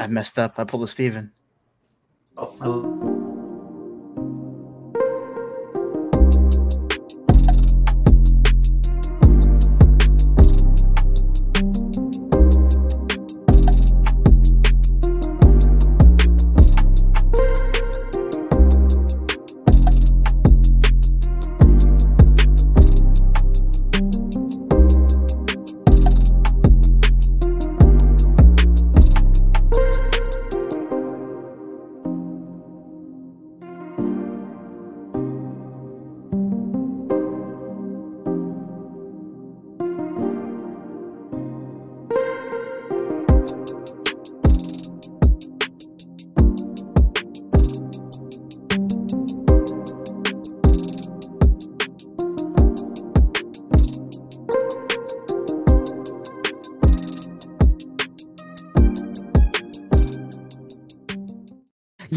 I messed up. I pulled a Steven. Oh,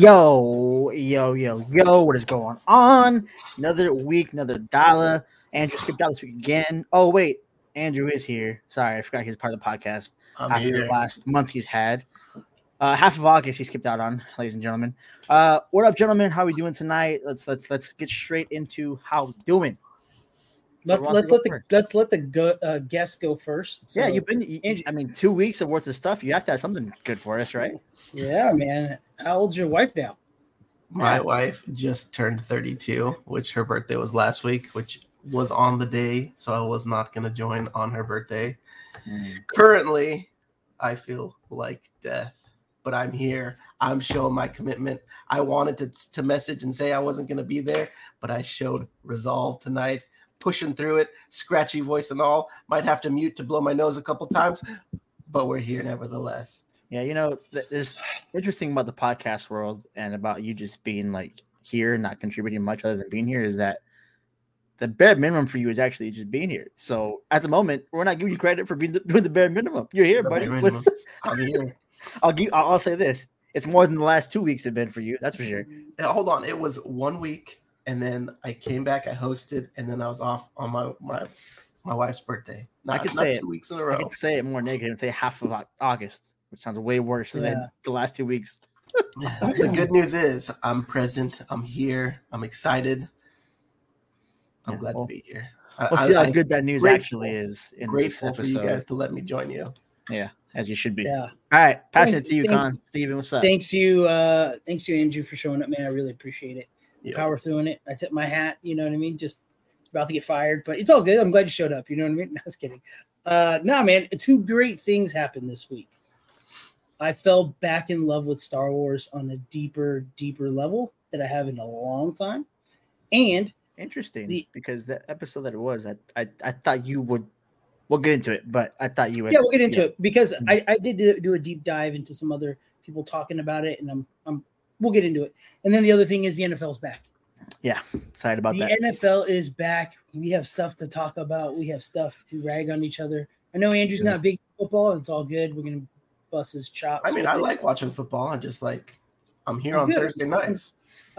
Yo, yo, yo, yo, what is going on? Another week, another dollar. Andrew skipped out this week again. Oh, wait, Andrew is here. Sorry, I forgot he's part of the podcast I'm after here. the last month he's had. Uh, half of August he skipped out on, ladies and gentlemen. Uh, what up, gentlemen? How we doing tonight? Let's let's let's get straight into how we doing. Let, wants let's let the first? let's let the go, uh, guest go first. yeah, you've been. you- I mean, two weeks of worth of stuff. You have to have something good for us, right? yeah, man. How old's your wife now? My wife just turned 32, which her birthday was last week, which was on the day, so I was not going to join on her birthday. Currently, I feel like death, but I'm here. I'm showing my commitment. I wanted to, to message and say I wasn't going to be there, but I showed resolve tonight, pushing through it, scratchy voice and all. Might have to mute to blow my nose a couple times, but we're here nevertheless. Yeah, you know, th- there's interesting about the podcast world and about you just being like here, not contributing much other than being here, is that the bare minimum for you is actually just being here. So at the moment, we're not giving you credit for being the, doing the bare minimum. You're here, buddy. Bare. I'm here. I'll give. I'll, I'll say this: it's more than the last two weeks have been for you. That's for sure. Uh, hold on it was one week and then i came back i hosted and then i was off on my my my wife's birthday not, could not say two weeks in a row I could say it more negative and say half of August, which sounds way worse Yeah. than the last two weeks. the good news is i'm present i'm here i'm excited i'm Yeah, glad well- to be here I, We'll see how I, am good that news grateful- actually is in this grateful for you guys to let me join you Yeah, as you should be. Yeah. All right, passing Thanks- it to you, thank- Con. Steven, what's up? Thanks you, uh, thanks you, Andrew, for showing up, man. I really appreciate it. Yeah. Power through in it. I tip my hat. You know what I mean? Just about to get fired, but it's all good. I'm glad you showed up. You know what I mean? No, I was kidding. Uh, no, man. Two great things happened this week. I fell back in love with Star Wars on a deeper, deeper level that I have in a long time, and Interesting, The- because that episode that it was, I, I I thought you would. We'll get into it, but I thought you would. yeah, we'll get into yeah. it because Mhm. I, I did do, do a deep dive into some other people talking about it, and I'm I'm we'll get into it. And then the other thing is the NFL's back. Yeah, excited about the that. NFL is back. We have stuff to talk about. We have stuff to rag on each other. I know Andrew's Yeah. not big football. It's all good. We're gonna bust his chops. i mean i it. like watching football i'm just like i'm here I'm on good. thursday nights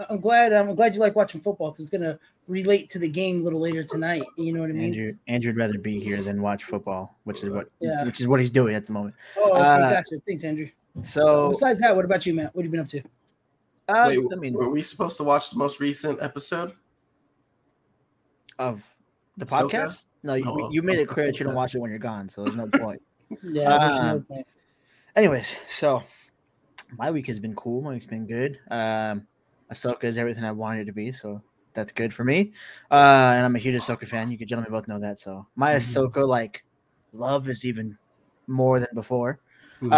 I'm glad. I'm glad you like watching football because it's gonna relate to the game a little later tonight. You know what I mean? Andrew Andrew would rather be here than watch football, which is what Yeah. which is what he's doing at the moment. Oh, okay, Uh, gotcha. Thanks, Andrew. So Besides that, what about you, Matt? What have you been up to? uh, Wait, I mean, were we supposed to watch the most recent episode of the Ahsoka? podcast. No, you, Oh, you made it clear that you don't watch it when you're gone, so there's no point. Yeah, there's no Um, point. Anyways, so my week has been cool. My week's been good. Um, Ahsoka is everything I wanted it to be, so that's good for me. Uh, and I'm a huge Ahsoka fan. You could gentlemen both know that. So my. Ahsoka like love is even more than before. Mhm.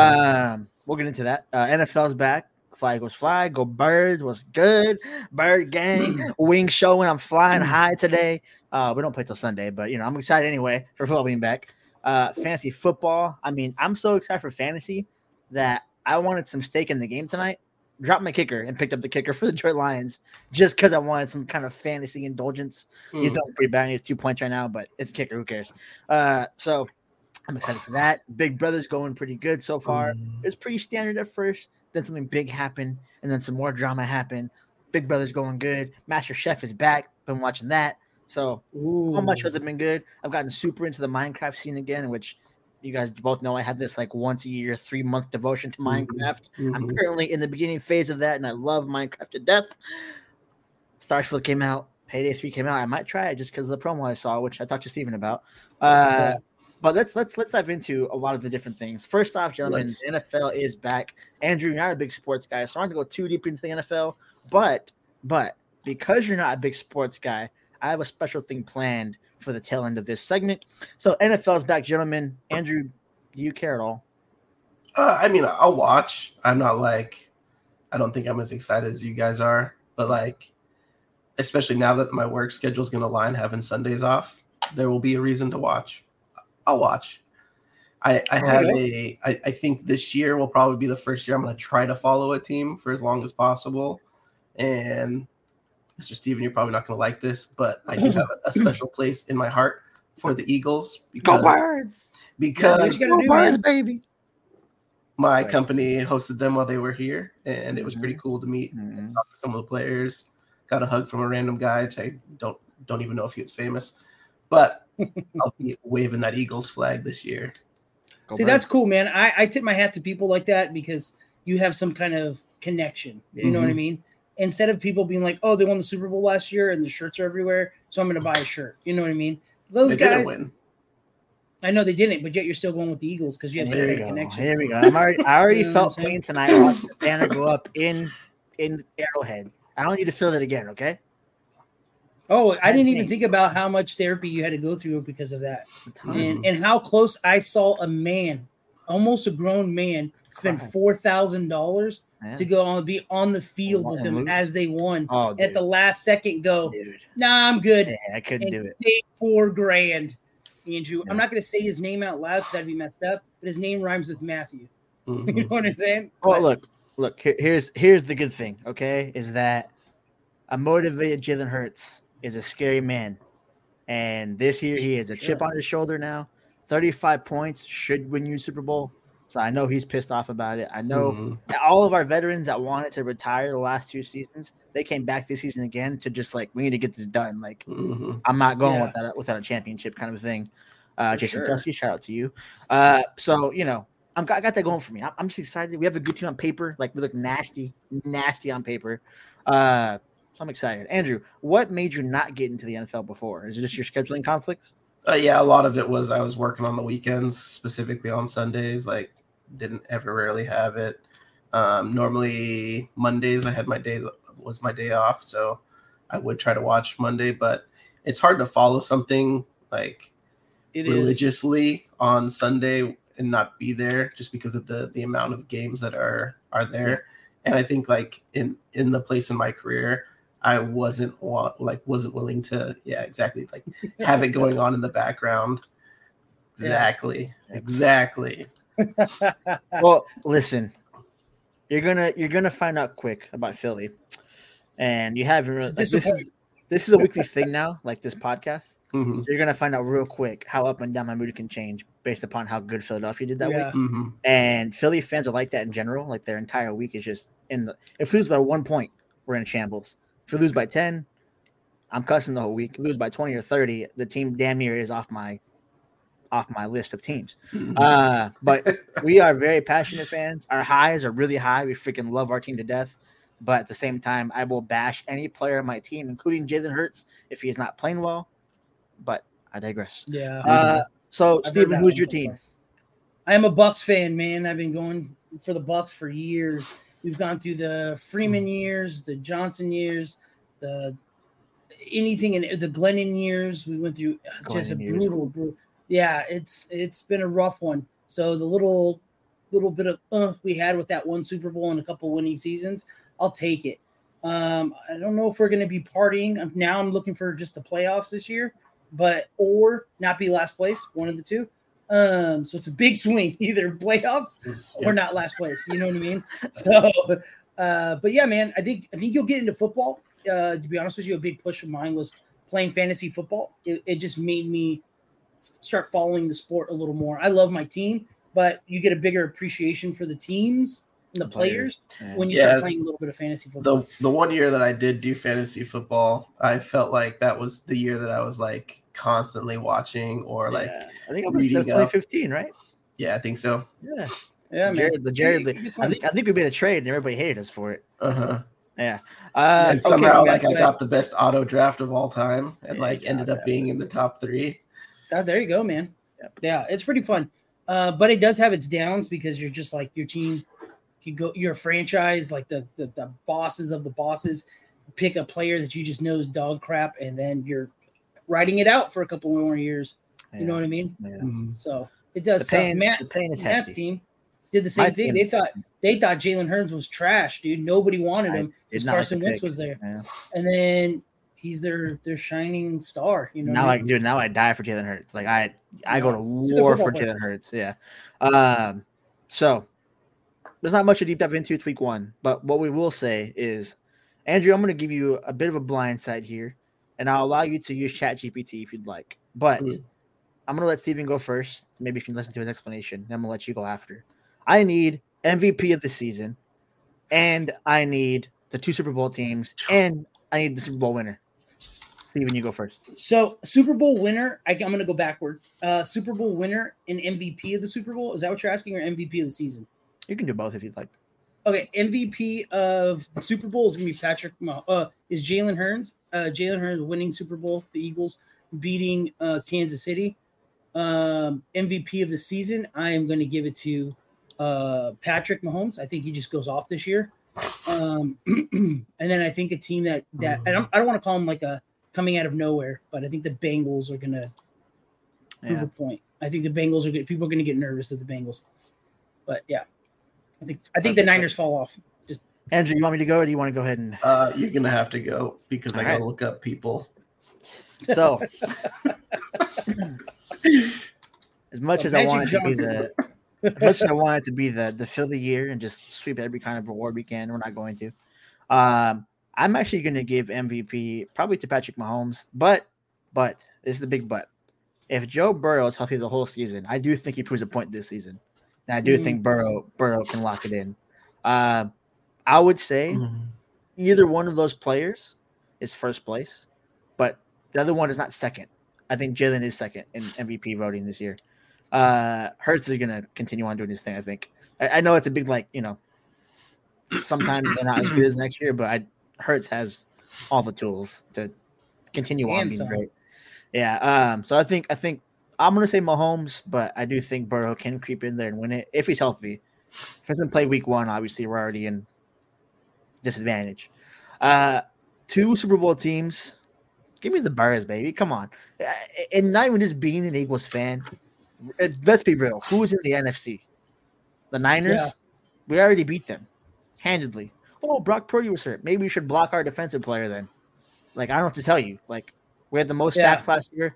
Um, we'll get into that. Uh, NFL's back. Fly goes fly. Go birds. Was good. Bird gang. Wing showing. I'm flying high today. Uh, we don't play till Sunday, but you know I'm excited anyway for football being back. Uh, fantasy football. I mean, I'm so excited for fantasy that I wanted some stake in the game tonight. Dropped my kicker and picked up the kicker for the Detroit Lions just because I wanted some kind of fantasy indulgence. He's Mhm. doing pretty bad. He has two points right now, but it's kicker. Who cares? Uh, so I'm excited for that. Big Brother's going pretty good so far. Mhm. It was pretty standard at first. Then something big happened, and then some more drama happened. Big Brother's going good. Master Chef is back. Been watching that. So how much has it been good? I've gotten super into the Minecraft scene again, which you guys both know I have this like once a year, three month devotion to Mhm. Minecraft. I'm Mhm. currently in the beginning phase of that, and I love Minecraft to death. Starfield came out, Payday 3 came out. I might try it just because of the promo I saw, which I talked to Steven about. Uh, but let's let's let's dive into a lot of the different things. First off, gentlemen, the NFL is back. Andrew, you're not a big sports guy, so I'm not gonna go too deep into the NFL. But but because you're not a big sports guy, I have a special thing planned for the tail end of this segment. So NFL's back, gentlemen. Andrew, do you care at all? Uh, I mean, I'll watch. I'm not like, I don't think I'm as excited as you guys are, but like, especially now that my work schedule is going to align having Sundays off, there will be a reason to watch. I'll watch. I, I have a, I, I think this year will probably be the first year I'm going to try to follow a team for as long as possible. And Mr. Steven, you're probably not going to like this, but I do have a, a special place in my heart for the Eagles because, birds! because you gotta birds, baby. my Right. company hosted them while they were here, and it was pretty Mhm. cool to meet Mhm. talk to some of the players. Got a hug from a random guy. Which I don't don't even know if he was famous, but I'll be waving that Eagles flag this year. Go See, birds. that's cool, man. I, I tip my hat to people like that because you have some kind of connection. You know what I Mhm. mean? Instead of people being like, "Oh, they won the Super Bowl last year and the shirts are everywhere, so I'm going to buy a shirt." You know what I mean? Those They didn't guys, win. I know they didn't, but yet you're still going with the Eagles because you have some Here we kind of go. connection. Here we go. I'm already, I already You know felt what I'm saying? pain tonight watching the banner go up in in Arrowhead. I don't need to feel it again. Okay. Oh, I That's didn't even think about how much therapy you had to go through because of that, and mm-hmm. and how close I saw a man, almost a grown man, spend four thousand dollars Yeah. to go on be on the field with them lose. as they won. Oh, At the last second, go, dude. nah, I'm good. Yeah, I couldn't and do it. four grand. Andrew, Yeah. I'm not going to say his name out loud because that'd be messed up, but his name rhymes with Matthew. You mm-hmm. know what I'm saying? Well, But- look, look. Here, here's here's the good thing. Okay, is that a motivated Jalen Hurts is a scary man, and this year he has a chip Sure. on his shoulder now. Thirty-five points should win you Super Bowl. So I know he's pissed off about it. I know Mhm. all of our veterans that wanted to retire the last two seasons, they came back this season again to just like we need to get this done. Like Mhm. I'm not going Yeah. without a, without a championship kind of thing. Uh, For Jason sure. Kelce, shout out to you. Uh, so you know, I'm got, I got that going for me. I'm, I'm just excited. We have a good team on paper. Like we look nasty, nasty on paper. Uh, so I'm excited. Andrew, what made you not get into the NFL before? Is it just your scheduling conflicts? Uh, yeah, a lot of it was I was working on the weekends, specifically on Sundays. Like, didn't ever rarely have it. Um, normally Mondays I had my days was my day off, so I would try to watch Monday. But it's hard to follow something like It is. religiously on Sunday and not be there just because of the the amount of games that are are there. And I think like in in the place in my career, I wasn't wa- like wasn't willing to yeah exactly like have it going on in the background. Yeah. Exactly. Exactly. well, listen, you're gonna you're gonna find out quick about Philly, and you haven't. Really, like, this is this is a weekly thing now, like this podcast. Mhm. So you're gonna find out real quick how up and down my mood can change based upon how good Philadelphia did that Yeah. week. Mhm. And Philly fans are like that in general. Like their entire week is just in the. If we lose by one point, we're in shambles. If we lose by ten, I'm cussing the whole week. Lose by twenty or thirty, the team damn near is off my off my list of teams. Uh, but we are very passionate fans. Our highs are really high. We freaking love our team to death. But at the same time, I will bash any player on my team, including Jalen Hurts, if he is not playing well. But I digress. yeah. Uh, so, I've Steven, who's your team? I am a Bucs fan, man. I've been going for the Bucs for years. We've gone through the Freeman Hmm. years, the Johnson years, the anything in the Glennon years. We went through just a brutal, brutal. Yeah, it's it's been a rough one. So the little little bit of uh, we had with that one Super Bowl and a couple winning seasons, I'll take it. Um, I don't know if we're going to be partying. Now I'm looking for just the playoffs this year, but or not be last place, one of the two. Um, so it's a big swing, either playoffs or not last place. You know what I mean? So, uh, but yeah, man, I think I think you'll get into football. Uh, to be honest with you, a big push of mine was playing fantasy football. It, it just made me start following the sport a little more. I love my team, but you get a bigger appreciation for the teams the The players, players, when you Yeah. start playing a little bit of fantasy football. the the one year that I did do fantasy football, I felt like that was the year that I was like constantly watching or like yeah, Yeah. I think it was, that was reading up. 2015, right? Yeah, I think so. Yeah. yeah, man. Jared, the Jared, It- it's I think I think we made a trade and everybody hated us for it. Uh-huh. Yeah. Uh, and somehow okay, like I got the best auto draft of all time and Yeah, like ended up being in the top three. Oh, there you go, man. Yeah, it's pretty fun. Uh, but it does have its downs because you're just like your team can go your franchise, like the, the the bosses of the bosses, pick a player that you just know is dog crap, and then you're riding it out for a couple more years. You know what I mean? Yeah. Mhm. So it does. The suck. pain, Matt, the pain is Matt's hefty. team did the same My thing. team- They thought they thought Jalen Hurts was trash, dude. Nobody wanted him did because Carson Wentz was there, Yeah. and then he's their their shining star. You know, now what I do. Now I die for Jalen Hurts. Like I, I go to He's a good war for player. Jalen Hurts. Yeah. Um. So there's not much to deep dive into with week one, but what we will say is, Andrew, I'm going to give you a bit of a blind side here, and I'll allow you to use Chat GPT if you'd like. But Mm. I'm going to let Steven go first. so Maybe you can listen to his explanation. Then I'm going to let you go after. I need MVP of the season, and I need the two Super Bowl teams, and I need the Super Bowl winner. Steven, you go first. So Super Bowl winner, I, am going to go backwards. Uh, Super Bowl winner and MVP of the Super Bowl. Is that what you're asking, or MVP of the season? You can do both if you'd like. Okay, MVP of the Super Bowl is going to be Patrick. Mah- Uh, is Jalen Hurts? Uh, Jalen Hurts winning Super Bowl, the Eagles beating uh, Kansas City. Um, MVP of the season, I am going to give it to uh, Patrick Mahomes. I think he just goes off this year. Um, and then I think a team that that and I'm, I don't want to call them like a coming out of nowhere, but I think the Bengals are going to prove a point. I think the Bengals are good. People are going to get nervous at the Bengals, but yeah, I think I think the Perfect. Niners fall off. Just Andrew, you want me to go or do you want to go ahead and Uh, you're gonna have to go because I gotta right. look up people. so as much So as I Magic wanted to be the as much as I wanted to be the the fill of the year and just sweep every kind of reward we can, we're not going to. Um, I'm actually going to give MVP probably to Patrick Mahomes, but but this is the big but. If Joe Burrow is healthy the whole season, I do think he proves a point this season, and I do Mhm. think Burrow Burrow can lock it in. Um, I would say Mhm. either one of those players is first place, but the other one is not second. I think Jalen is second in MVP voting this year. Uh, Hurts is gonna continue on doing his thing. I think. I, I know it's a big like you know. Sometimes they're not as good as next year, but I Hurts has all the tools to continue on being some. great. Yeah. Um. So I think I think I'm gonna say Mahomes, but I do think Burrow can creep in there and win it if he's healthy. If he doesn't play week one, obviously we're already in disadvantage. Uh, two Super Bowl teams. Give me the Bears, baby. Come on. And not even just being an Eagles fan. uh, Let's be real. Who's in the NFC? The Niners. Yeah. We already beat them handedly. Oh, Brock Purdy was hurt. Maybe we should block our defensive player then. Like I don't have to tell you. Like we had the most Yeah. sacks last year.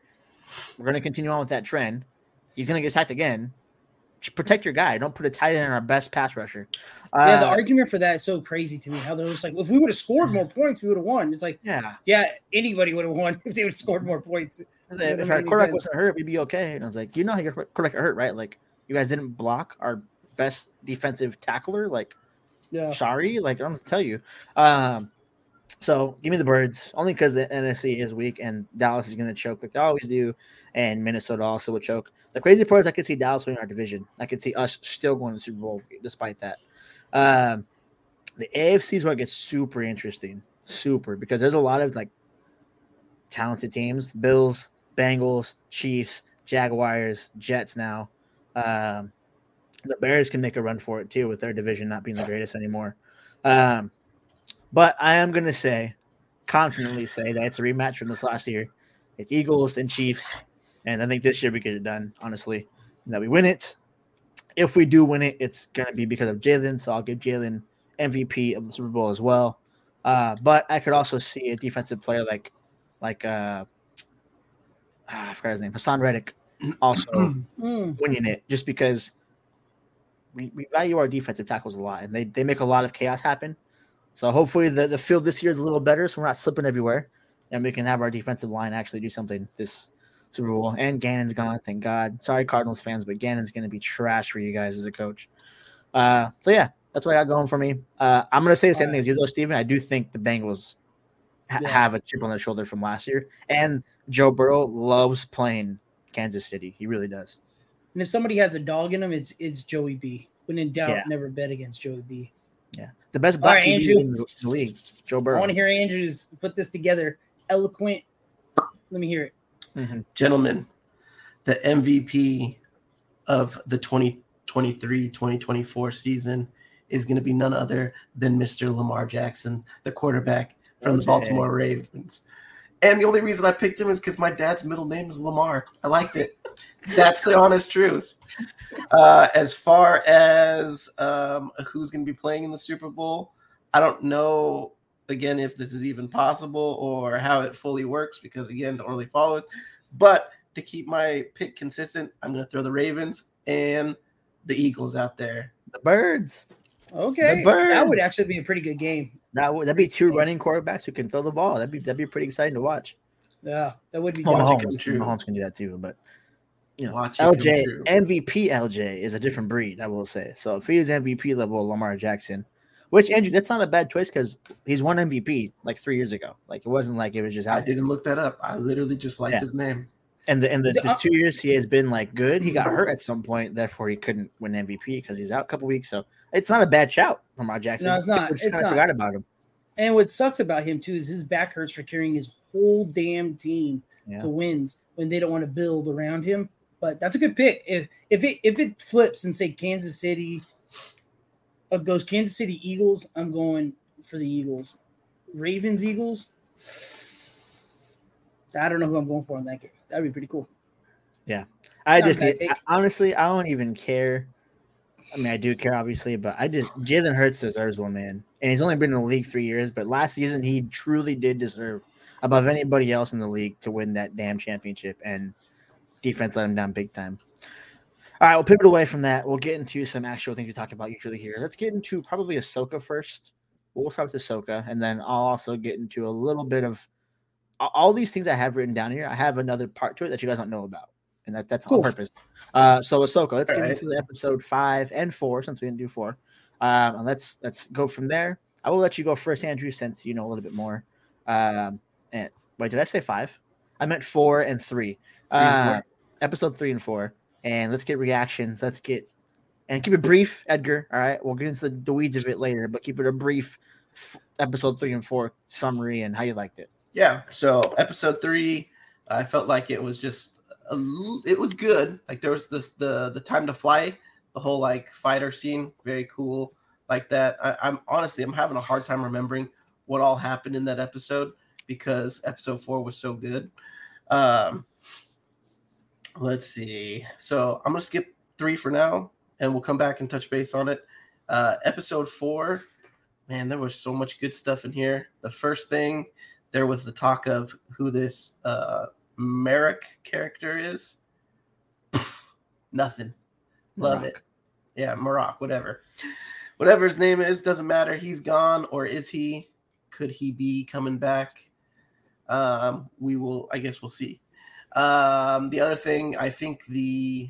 We're gonna continue on with that trend. He's gonna get sacked again. Just protect your guy. Don't put a tight end in our best pass rusher. yeah, the Uh, argument for that is so crazy to me. How they're just like, if we would have scored more points, we would have won. It's like, yeah. yeah, anybody would have won if they would have scored more points. I was That like, if our quarterback sense. wasn't hurt, we'd be okay. And I was like, you know how your quarterback hurt, right? Like, you guys didn't block our best defensive tackler. Like, Yeah, sorry, like I'm gonna tell you. Um, so give me the birds only because the NFC is weak and Dallas is going to choke like they always do, and Minnesota also would choke. The crazy part is I could see Dallas winning our division. I could see us still going to the Super Bowl despite that. Um, the AFC is where it gets super interesting, super because there's a lot of like talented teams: Bills, Bengals, Chiefs, Jaguars, Jets. Now, um, the Bears can make a run for it too with their division not being the greatest anymore. Um, but I am going to say, confidently say that it's a rematch from this last year. It's Eagles and Chiefs, and I think this year we get it done. Honestly, and that we win it. If we do win it, it's going to be because of Jalen. So I'll give Jalen MVP of the Super Bowl as well. Uh, but I could also see a defensive player like, like uh, ah, I forgot his name, Haason Reddick, also Mm, winning it just because we, we value our defensive tackles a lot and they, they make a lot of chaos happen. So hopefully the, the field this year is a little better so we're not slipping everywhere and we can have our defensive line actually do something this Super Bowl. And Gannon's gone, thank God. Sorry, Cardinals fans, but Gannon's going to be trash for you guys as a coach. Uh, so yeah, That's what I got going for me. Uh, I'm gonna say the same thing as you though, Steven. I do think the Bengals ha- Yeah. have a chip on their shoulder from last year, and Joe Burrow loves playing Kansas City. He really does. And if somebody has a dog in them, it's it's Joey B. When in doubt, Yeah. never bet against Joey B. Yeah, the best All black right, Andrew. in the the league, Joe Burke. I want to hear Andrews put this together. Eloquent. Let me hear it. Mhm. Gentlemen, the MVP of the 2023-2024 season is going to be none other than Mr. Lamar Jackson, the quarterback from the Baltimore Ravens. And the only reason I picked him is because my dad's middle name is Lamar. I liked it. That's the honest truth. Uh, as far as um, who's going to be playing in the Super Bowl, I don't know again if this is even possible or how it fully works because again, don't really follow it. But to keep my pick consistent, I'm going to throw the Ravens and the Eagles out there. The Birds. Okay, the birds. that would actually be a pretty good game. That would that'd be two running quarterbacks who can throw the ball. That'd be that'd be pretty exciting to watch. Yeah, that would be. Watch it Mahomes. Mahomes can do that too, but you know, Watch LJ. MVP LJ is a different breed, I will say. So if he is MVP level Lamar Jackson, which Andrew, that's not a bad choice because he's won MVP like three years ago. Like it wasn't like it was just Out. I didn't look that up. I literally just liked Yeah. his name. And the and the, the two years he has been like good, he got hurt at some point, therefore he couldn't win MVP because he's out a couple weeks. So it's not a bad shout, Lamar Jackson. No, it's not. People just It's kind of not. forgot about him. And what sucks about him too is his back hurts for carrying his whole damn team Yeah. to wins when they don't want to build around him. But that's a good pick. If if it if it flips and say Kansas City uh, goes Kansas City Eagles, I'm going for the Eagles. Ravens Eagles. I don't know who I'm going for in that game. That'd be pretty cool. Yeah, I Not just bad need, take. I- honestly, I don't even care. I mean, I do care, obviously, but I just Jalen Hurts deserves one, man. And he's only been in the league three years, but last season he truly did deserve above anybody else in the league to win that damn championship. And defense let him down big time. All right, we'll pivot away from that. We'll get into some actual things we talk about usually here. Let's get into probably Ahsoka first. We'll start with Ahsoka, and then I'll also get into a little bit of all these things I have written down here. I have another part to it that you guys don't know about, and that, that's Cool. on purpose. Uh, so Ahsoka, let's get All right. into the episode five and four since we didn't do four. Um, and let's let's go from there. I will let you go first, Andrew, since you know a little bit more. Um, and wait, did I say five? I meant four and three. Uh, episode three and four, and let's get reactions. Let's get and keep it brief, Edgar. All right, we'll get into the, the weeds of it later, but keep it a brief f- episode three and four summary and how you liked it. Yeah. So episode three, I felt like it was just it was good. Like there was this the the time to fly, the whole like fighter scene, very cool. Like that. I, I'm honestly I'm having a hard time remembering what all happened in that episode because episode four was so good. Um, let's see. So I'm gonna skip three for now, and we'll come back and touch base on it. Uh, episode four, man, there was so much good stuff in here. The first thing there was the talk of who this uh Merrick character is. Nothing. Love it. Yeah, Marrok, whatever. Whatever his name is, doesn't matter. He's gone, or is he? Could he be coming back? Um, we will, I guess we'll see. Um, the other thing, I think the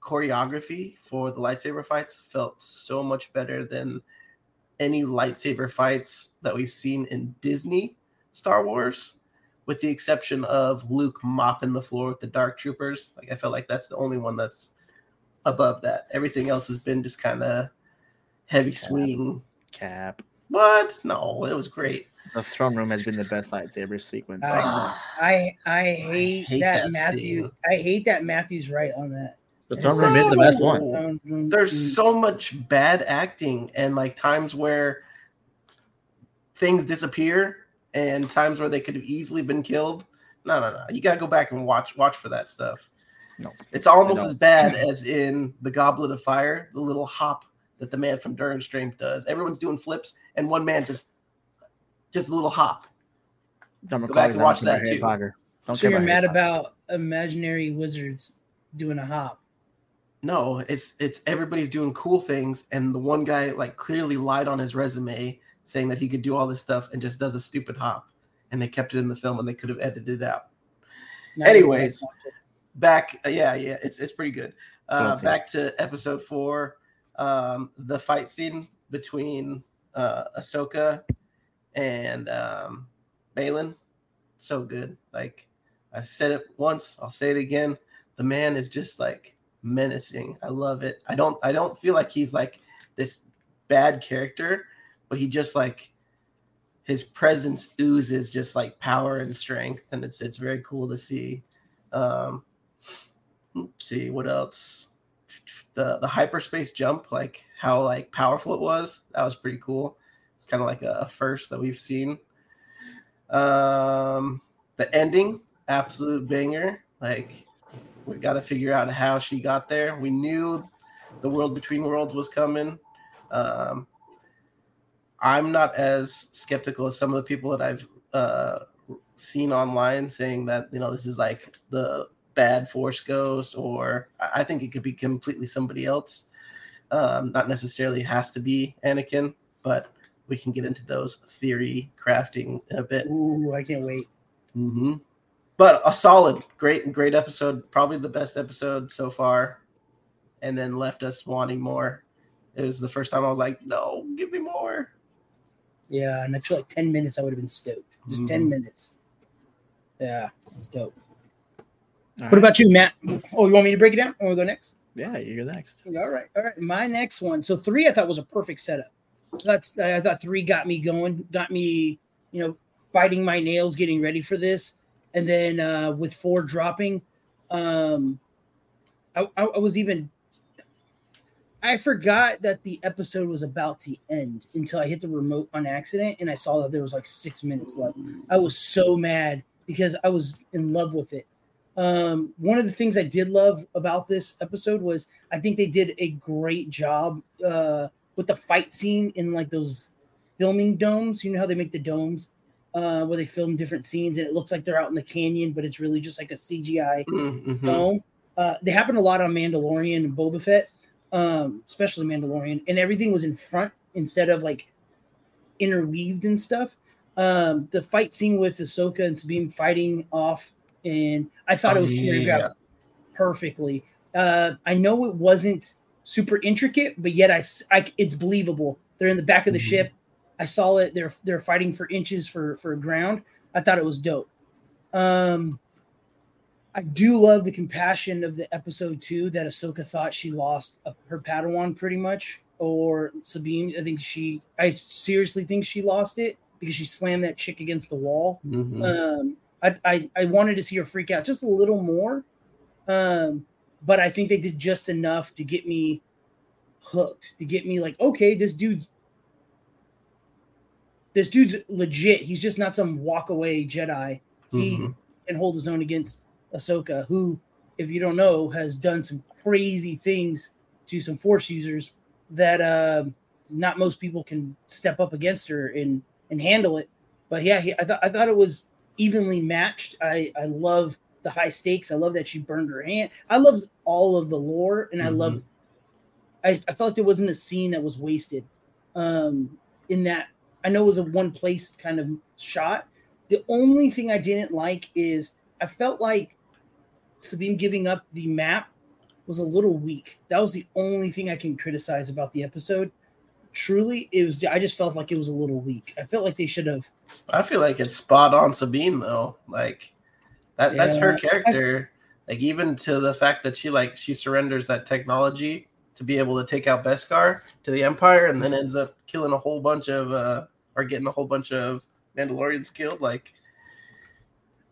choreography for the lightsaber fights felt so much better than any lightsaber fights that we've seen in Disney Star Wars, with the exception of Luke mopping the floor with the Dark Troopers. Like I felt like that's the only one that's above that. Everything else has been just kind of heavy swing. Cap. What? No, it was great. The throne room has been the best lightsaber sequence. I- ever. I I hate, hate that, that Matthew. scene. I hate that Matthew's right on that. the throne room is the best one. one. There's so much bad acting and like times where things disappear and times where they could have easily been killed. No, no, no. You gotta go back and watch watch for that stuff. No. It's almost as bad as in the Goblet of Fire, the little hop that the man from Durham does. Everyone's doing flips, and one man just just a little hop. Don't Go recall back and watch that too. Potter. Don't So you're about mad Potter. about imaginary wizards doing a hop. No, it's it's everybody's doing cool things, and the one guy like clearly lied on his resume saying that he could do all this stuff and just does a stupid hop, and they kept it in the film and they could have edited it out. Now you Anyways, guys watch it. Back, uh, yeah, yeah, it's it's pretty good. Uh, Let's see. back to episode four, um, the fight scene between uh, Ahsoka and um, Baylan, so good. Like I've said it once, I'll say it again. The man is just like menacing. I love it. I don't I don't feel like he's like this bad character, but he just like his presence oozes just like power and strength, and it's it's very cool to see. Um, let's see what else. The the hyperspace jump, like how like powerful it was, that was pretty cool. It's kind of like a, first that we've seen. Um, the ending, absolute banger. Like we got to figure out how she got there. We knew the world between worlds was coming. Um, I'm not as skeptical as some of the people that I've uh, seen online saying that you know this is like the bad Force Ghost, or I think it could be completely somebody else. Um, not necessarily has to be Anakin, but we can get into those theory crafting in a bit. Ooh, I can't wait. Mm-hmm. But a solid, great, great episode. Probably the best episode so far. And then left us wanting more. It was the first time I was like, no, give me more. Yeah, and I feel like 10 minutes I would have been stoked. Just 10 Mhm. minutes. Yeah, it's dope. All What right. about you, Matt? Oh, you want me to break it down? Or we go next? Yeah, you're next. All right, all right. My next one. So three, I thought was a perfect setup. That's I thought three got me going, got me, you know, biting my nails, getting ready for this, and then uh, with four dropping, um, I, I, I was even. I forgot that the episode was about to end until I hit the remote on accident and I saw that there was like six minutes left. I was so mad because I was in love with it. Um, one of the things I did love about this episode was I think they did a great job uh, with the fight scene in like those filming domes. You know how they make the domes uh, where they film different scenes and it looks like they're out in the canyon, but it's really just like a CGI Mhm. dome. Uh, they happen a lot on Mandalorian and Boba Fett, um, especially Mandalorian, and everything was in front instead of like interweaved and stuff. Um, the fight scene with Ahsoka and Sabine fighting off, and I thought it Oh, was yeah. choreographed perfectly. Uh, I know it wasn't super intricate, but yet I, I it's believable. They're in the back of the Mhm. ship. I saw it. They're they're fighting for inches for for ground. I thought it was dope. Um, I do love the compassion of the episode two that Ahsoka thought she lost a, her Padawan pretty much, or Sabine. I think she, I seriously think she lost it because she slammed that chick against the wall. Mhm. Um, I, I, I wanted to see her freak out just a little more, um, but I think they did just enough to get me hooked, to get me like, okay, this dude's this dude's legit. He's just not some walk away Jedi. He Mhm. can hold his own against Ahsoka, who, if you don't know, has done some crazy things to some Force users that um not most people can step up against her and and handle it. But yeah, he, I thought I thought it was evenly matched. I I love the high stakes. I love that she burned her hand. I loved all of the lore, and I Mhm. loved. I, I felt like there wasn't a scene that was wasted. Um, in that, I know it was a one place kind of shot. The only thing I didn't like is I felt like Sabine giving up the map was a little weak. That was the only thing I can criticize about the episode. Truly, it was. I just felt like it was a little weak. I felt like they should have. I feel like it's spot on Sabine though. Like that that's her Yeah. character. Like even to the fact that she like she surrenders that technology to be able to take out Beskar to the Empire and then ends up killing a whole bunch of uh or getting a whole bunch of Mandalorians killed. Like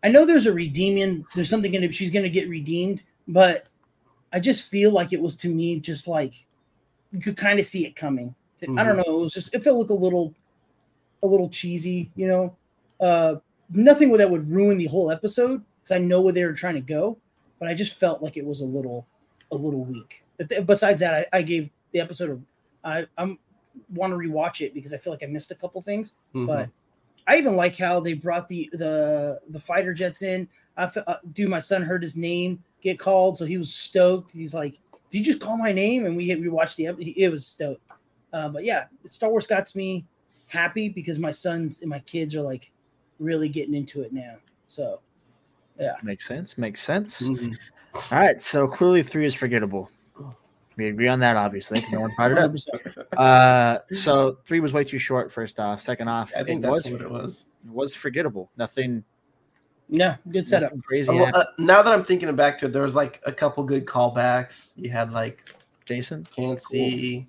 I know there's a redeeming. There's something gonna. She's gonna get redeemed, but I just feel like it was to me just like you could kind of see it coming. I don't know. It was just it felt like a little, a little cheesy. You know, uh, nothing that would ruin the whole episode because I know where they were trying to go, but I just felt like it was a little, a little weak. But besides that, I, I gave the episode. A, I I'm want to rewatch it because I feel like I missed a couple things mhm. but I even like how they brought the the the fighter jets in. I fe- uh, dude, my son heard his name get called, so he was stoked. He's like, "Did you just call my name?" And we we watched the it was stoked. Uh, but yeah, Star Wars got me happy because my sons and my kids are like really getting into it now. So Makes sense. Makes sense. Mhm. All right. So clearly three is forgettable. We agree on that, obviously. No one brought it up. Uh, so three was way too short. First off, second off, I think it that's was what it was. It was forgettable. Nothing, Yeah, good setup. crazy. Well, uh, now that I'm thinking back to it, there was like a couple good callbacks. You had like Jason, can't see.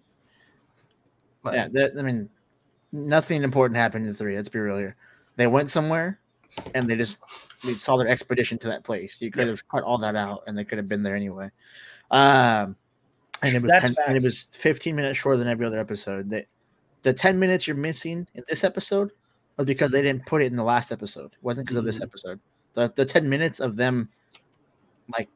Like, yeah. That, I mean, nothing important happened in three. Let's be real here. They went somewhere, and they just they saw their expedition to that place. You could have cut all that out, and they could have been there anyway. Um, and it was 10, and it was 15 minutes shorter than every other episode. They, the 10 minutes you're missing in this episode was because they didn't put it in the last episode. It wasn't because of this Mhm. episode. The the 10 minutes of them, like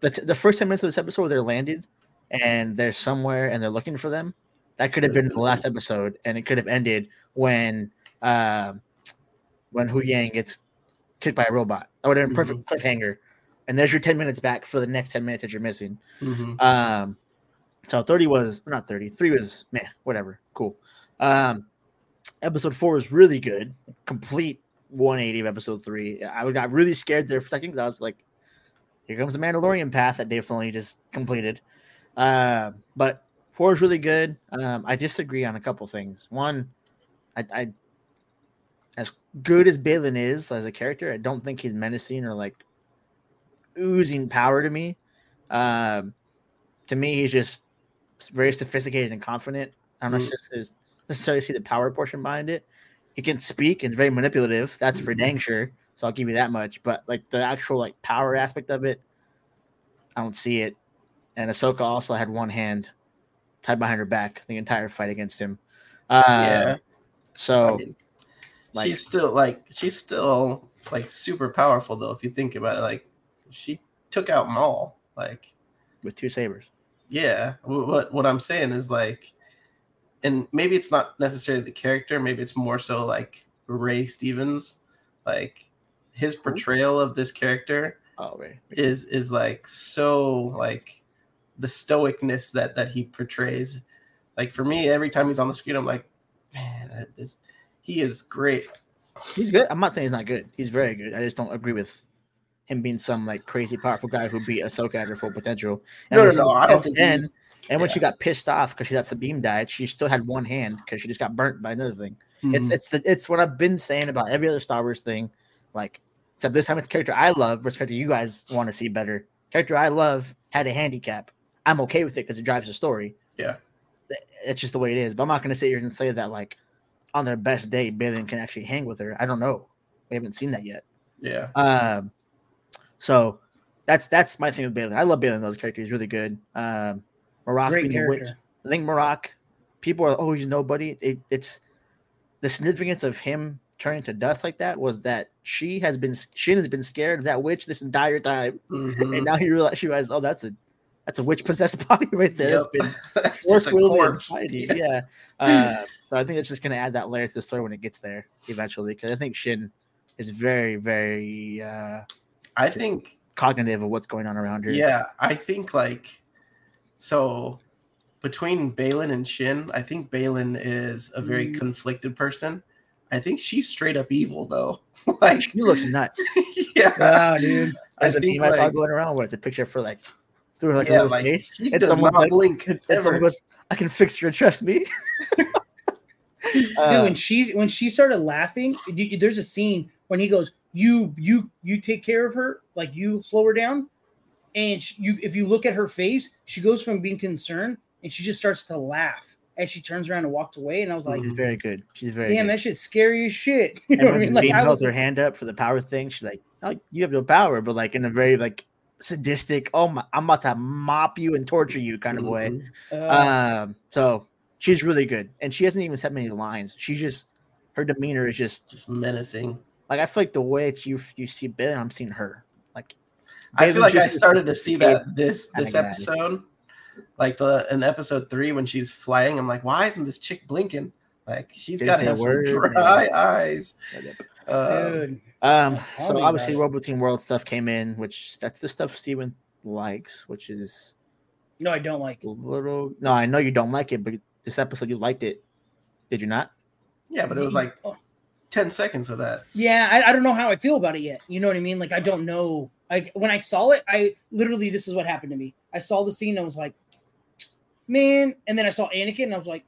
the t- the first 10 minutes of this episode where they're landed and they're somewhere and they're looking for them. That could have been the last episode, and it could have ended when um when Huyang gets kicked by a robot. That would have been a perfect cliffhanger. And there's your 10 minutes back for the next 10 minutes that you're missing. mhm. Um, so 30 was not 30, three was meh, whatever, cool. Um, episode four was really good, complete 180 of episode three. I got really scared there for a second because I was like, here comes the Mandalorian path that Dave definitely just completed. Uh, but four is really good. Um, I disagree on a couple things. One, I, I as good as Baylan is as a character, I don't think he's menacing or like oozing power to me. Um, to me, he's just very sophisticated and confident. I'm not Mm. necessarily see the power portion behind it. He can speak and very manipulative. That's for dang sure. So I'll give you that much. But like the actual like power aspect of it, I don't see it. And Ahsoka also had one hand tied behind her back the entire fight against him. Uh, yeah. So I mean, like- she's still like she's still like super powerful though. If you think about it, like she took out Maul. Like with two sabers. yeah, what what I'm saying is like, and maybe it's not necessarily the character. Maybe it's more so like Ray Stevens, like his portrayal of this character Oh, right. is is like so like the stoicness that that he portrays. Like for me, every time he's on the screen, I'm like, man, that is he is great. He's good. I'm not saying he's not good. He's very good. I just don't agree with him being some like crazy powerful guy who beat Ahsoka at her full potential. No, no, no, I don't and think then- he- and when yeah. she got pissed off because she got Sabine died, she still had one hand because she just got burnt by another thing. It's Mhm. it's the, it's what I've been saying about every other Star Wars thing. Like, except this time it's a character I love versus character you guys want to see better. Character I love had a handicap. I'm okay with it because it drives the story. Yeah. It's just the way it is. But I'm not going to sit here and say that like on their best day, Baylan can actually hang with her. I don't know. We haven't seen that yet. yeah. Um, so that's that's my thing with Baylan. I love Baylan. Those characters He's really good. Um, Marrok Great being the witch. I think Marrok. People are oh he's nobody. It, it's the significance of him turning to dust like that was that she has been Shin has been scared of that witch this entire time, Mhm. and now he realized she realized oh that's a that's a witch possessed body right there. Yep. That's been That's just corpse. fighting. Yeah. Uh, so I think it's just going to add that layer to the story when it gets there eventually, because I think Shin is very, very uh, I think cognitive of what's going on around her. Yeah, I think like so between Baylan and Shin, I think Baylan is a very Mm. conflicted person. I think she's straight up evil though. like She looks nuts. yeah. Wow, dude. I There's a think meme I saw going around where it's a picture for like through like yeah, a little like face. she and does someone's not like, blink and someone ever. goes, I can fix your trust me. Dude, Uh, when she when she started laughing, you- you- there's a scene when he goes, "You you you take care of her, like you slow her down." And she, you, if you look at her face, she goes from being concerned and she just starts to laugh as she turns around and walks away. And I was like, she's very good. She's very "Damn, good. that shit's scary as shit." You and know what I mean? Sabine Like, I held was, her hand up for the power thing, she's like, "Oh, you have no power," but like in a very like sadistic, "Oh my, I'm about to mop you and torture you" kind of way. Mhm. uh, Um, so she's really good, and she hasn't even said many lines. She's just her demeanor is just Just menacing. like I feel like the way that you you see Bill, I'm seeing her. Like I feel like I started to see that this this episode, like the in episode three when she's flying. I'm like, why isn't this chick blinking? Like she's Didn't got to have some word, dry eyes. Uh, dude, Um, Tell so obviously about Robo Team World stuff came in, which that's the stuff Steven likes, which is no, I don't like. a It. little. No, I know you don't like it, but this episode you liked it. Did you not? yeah, but it was like ten seconds of that. Yeah, I, I don't know how I feel about it yet. You know what I mean? Like I don't know. Like when I saw it, I literally this is what happened to me. I saw the scene and I was like, man. And then I saw Anakin, and I was like,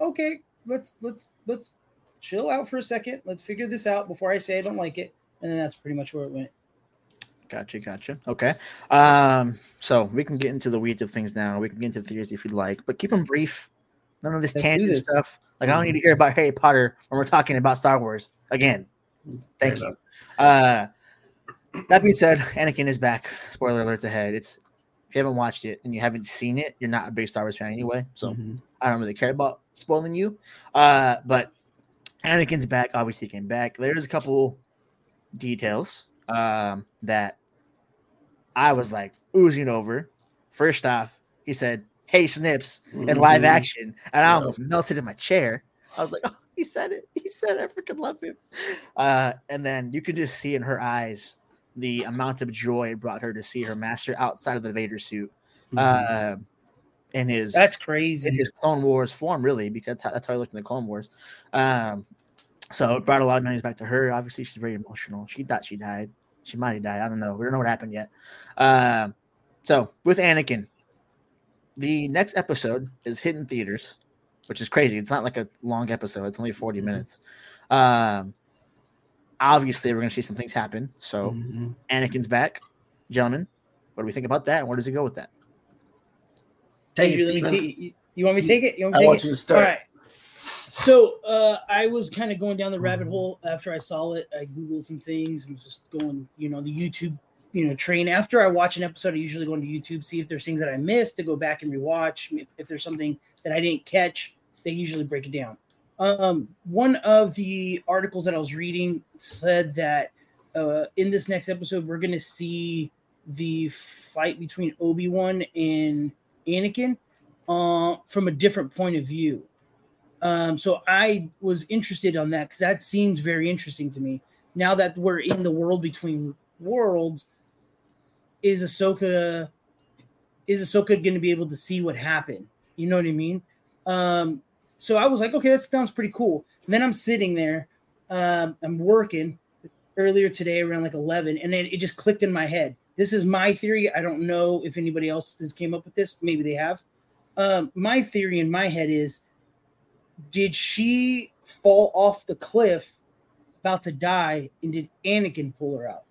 okay, let's let's let's chill out for a second. Let's figure this out before I say I don't like it. And then that's pretty much where it went. Gotcha, gotcha. Okay. Um, so we can get into the weeds of things now. We can get into theories if you'd like, but keep them brief. None of this Let's tangent this. stuff. Like I don't need to hear about Harry Potter when we're talking about Star Wars again. Thank Fair you. Uh, that being said, Anakin is back. Spoiler alerts ahead. It's if you haven't watched it and you haven't seen it, you're not a big Star Wars fan anyway. So Mhm. I don't really care about spoiling you. Uh, but Anakin's back. Obviously, came back. There's a couple details um, that I was like oozing over. First off, he said, "Hey, Snips," in live action, and I almost melted in my chair. I was like, "Oh, he said it! He said. I freaking love him." Uh, and then you could just see in her eyes the amount of joy it brought her to see her master outside of the Vader suit. Mhm. Uh, in his That's in crazy. his Clone Wars form, really, because that's how, he looked in the Clone Wars. Um, so it brought a lot of memories back to her. Obviously, she's very emotional. She thought she died. She might have died. I don't know. We don't know what happened yet. Um, so with Anakin, the next episode is hidden theaters, which is crazy. It's not like a long episode. It's only 40 Mhm. minutes. Um, obviously, we're gonna see some things happen. So Mhm. Anakin's back, gentlemen. What do we think about that? And where does it go with that? Take it, you, let me you- you want me to take it? You want me to take want it? you to All start. right. So uh, I was kind of going down the rabbit Mm-hmm. hole after I saw it. I googled some things and was just going, you know, the YouTube, you know, train. After I watch an episode, I usually go into YouTube, see if there's things that I missed to go back and rewatch. If, if there's something that I didn't catch, they usually break it down. Um, one of the articles that I was reading said that uh, in this next episode, we're going to see the fight between Obi Wan and Anakin uh, from a different point of view. Um, so I was interested on that because that seems very interesting to me. Now that we're in the world between worlds, is Ahsoka is Ahsoka going to be able to see what happened? You know what I mean? Um, so I was like, okay, that sounds pretty cool. And then I'm sitting there, um, I'm working earlier today around like 11, and then it just clicked in my head. This is my theory. I don't know if anybody else has came up with this. Maybe they have. Um, my theory in my head is did she fall off the cliff about to die and did Anakin pull her out?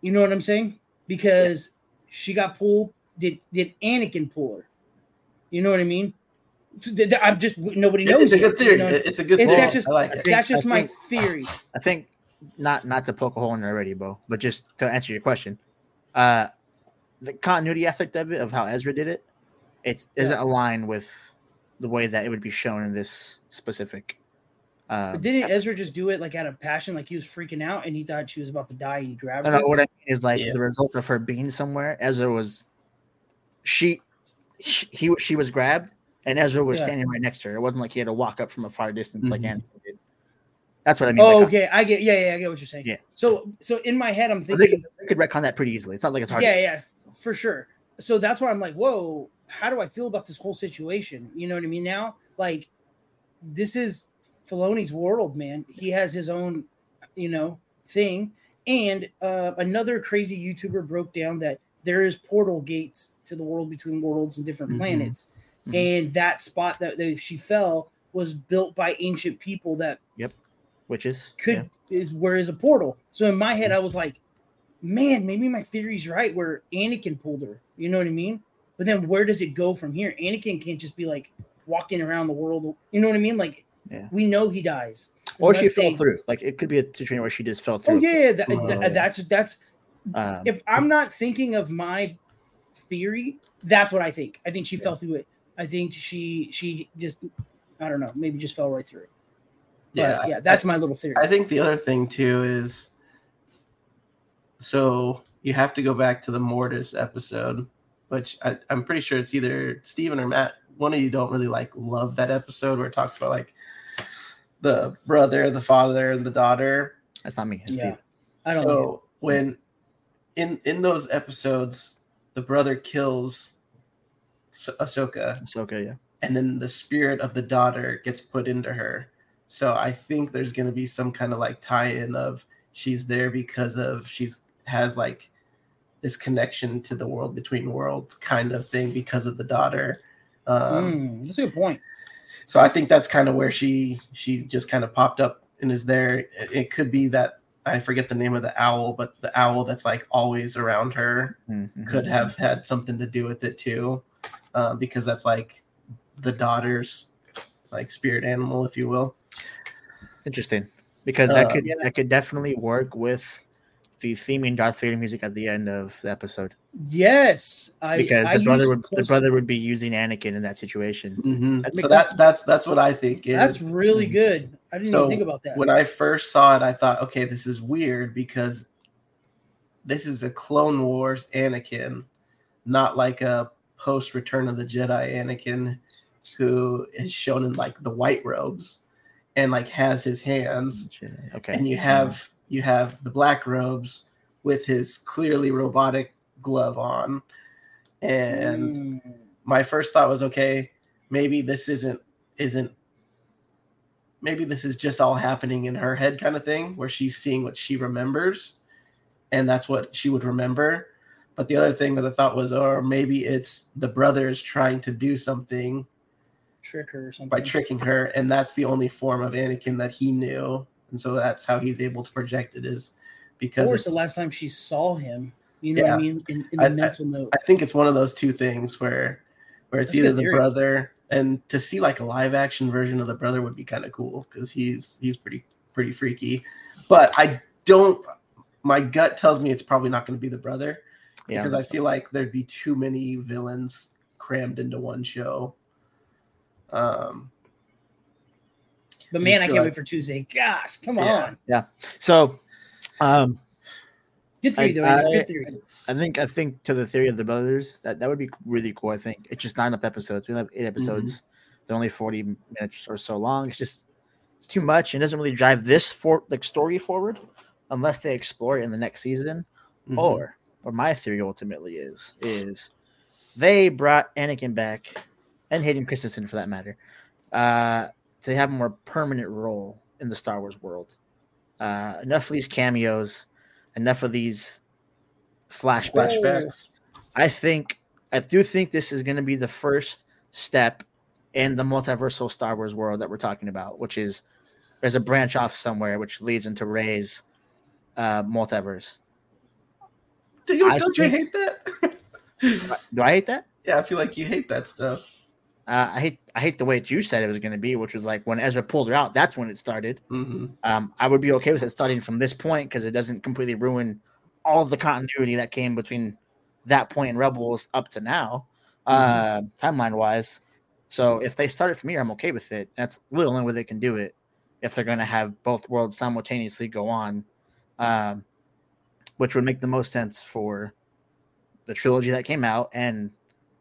You know what I'm saying? Because she got pulled. Did did Anakin pull her? You know what I mean? So th- th- I'm just nobody knows. It's a good theory. you know? It's a good It- theory. that's just- I like it. That's just I my think- theory. I think not not to poke a hole in it already, Bo, but just to answer your question, uh, the continuity aspect of it of how Ezra did it, it doesn't align with the way that it would be shown in this specific. Um, But didn't Ezra just do it like out of passion, like he was freaking out and he thought she was about to die and he grabbed no, her? no, what I mean is like Yeah. the result of her being somewhere. Ezra was, she, she he she was grabbed, and Ezra was Yeah. standing right next to her. It wasn't like he had to walk up from a far distance like Mhm. Anakin did. That's what I mean. Oh, okay. I get. Yeah, yeah. I get what you're saying. Yeah. So, so in my head, I'm They thinking. could, they could retcon that pretty easily. It's not like it's hard. Yeah, yeah, for sure. So that's why I'm like, whoa, how do I feel about this whole situation? You know what I mean? Now, like, this is Filoni's world, man. He has his own, you know, thing. And uh, another crazy YouTuber broke down that there is portal gates to the world between worlds and different Mhm. planets, Mhm. and that spot that, that she fell was built by ancient people that which is could is where is a portal. So in my head, I was like, man, maybe my theory's right where Anakin pulled her. You know what I mean? But then where does it go from here? Anakin can't just be like walking around the world. You know what I mean? Like Yeah. we know he dies. or she Unless fell they- through. Like it could be a situation where she just fell through. Oh yeah, yeah, that, Oh, that- yeah. that's that's Um, if I'm not thinking of my theory, that's what I think. I think she Yeah. fell through it. I think she she just I don't know, maybe just fell right through it. But Yeah, yeah, that's my little theory. I think the other thing too is so you have to go back to the Mortis episode, which I, I'm pretty sure it's either Steven or Matt. One of you don't really like love that episode where it talks about like the brother, the father, and the daughter. that's not me. It's Yeah. Steve. I don't so know. when in in those episodes, the brother kills S- Ahsoka, It's okay. Yeah. and then the spirit of the daughter gets put into her. So I think there's going to be some kind of like tie-in of she's there because of she's has like this connection to the world between worlds kind of thing because of the daughter. Um, Mm, that's a good point. so I think that's kind of where she she just kind of popped up and is there. It, it could be that I forget the name of the owl, but the owl that's like always around her Mhm. could have had something to do with it too, uh, because that's like the daughter's like spirit animal, if you will. Interesting, because that Uh, could Yeah. that could definitely work with the theming Darth Vader music at the end of the episode. Yes, I Because I the brother used would the brother would be using Anakin in that situation. Mhm. That So makes that sense. that's that's what I think is. That's really Mhm. good. I didn't So, even think about that. when I first saw it, I thought, okay, this is weird because this is a Clone Wars Anakin, not like a post Return of the Jedi Anakin who is shown in like the white robes and like has his hands. Okay. And you have you have the black robes with his clearly robotic glove on. And Mm, my first thought was okay maybe this isn't isn't maybe this is just all happening in her head kind of thing where she's seeing what she remembers and that's what she would remember but the other thing that i thought was or maybe it's the brothers trying to do something trick her or something. by tricking her and that's the only form of anakin that he knew and so that's how he's able to project it is because or it's the last time she saw him. You know Yeah. what I mean? In, in the I- I- mental note. I think it's one of those two things where where it's That's either the theory. brother and to see like a live action version of the brother would be kind of cool because he's he's pretty pretty freaky. But I don't my gut tells me it's probably not going to be the brother yeah, because I feel like there'd be too many villains crammed into one show. Um but man, just I can't like- wait for Tuesday. Gosh, come Yeah. on. Yeah. So. Um, Good theory, I- though. I- Good theory. I think I think to the theory of the brothers that that would be really cool. I think it's just nine up episodes. We only have eight episodes. They're only forty minutes or so long. It's just it's too much. and doesn't really drive this for like story forward unless they explore it in the next season. mhm. Or or my theory ultimately is is they brought Anakin back and Hayden Christensen for that matter uh, to have a more permanent role in the Star Wars world. Uh, enough of these cameos, enough of these flashbacks. flashbacks. I think I do think this is going to be the first step in the multiversal Star Wars world that we're talking about, which is there's a branch off somewhere which leads into Rey's uh, multiverse. Do you, don't you think- hate that? Do I hate that? yeah, I feel like you hate that stuff. Uh, I hate I hate the way that you said it was going to be, which was like when Ezra pulled her out. That's when it started. hmm Um, I would be okay with it starting from this point because it doesn't completely ruin all the continuity that came between that point in Rebels up to now, uh, timeline wise. So if they start it from here, I'm okay with it. That's really the only way they can do it if they're going to have both worlds simultaneously go on, um, which would make the most sense for the trilogy that came out and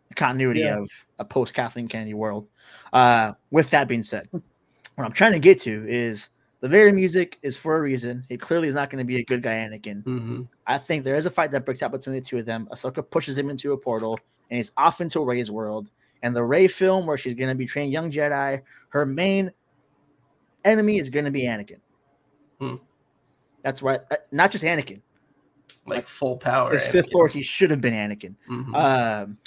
the continuity Yeah. of a post Kathleen Kennedy world. Uh, with that being said, what I'm trying to get to is the very music is for a reason. He clearly is not going to be a good guy, Anakin. hmm I think there is a fight that breaks out between the two of them. Ahsoka pushes him into a portal, and he's off into Rey's world. And the Ray film, where she's going to be training young Jedi, her main enemy is going to be Anakin. Hmm. That's right. Uh, not just Anakin. Like full power. The Sith. Lord, he should have been Anakin. Mhm. Um,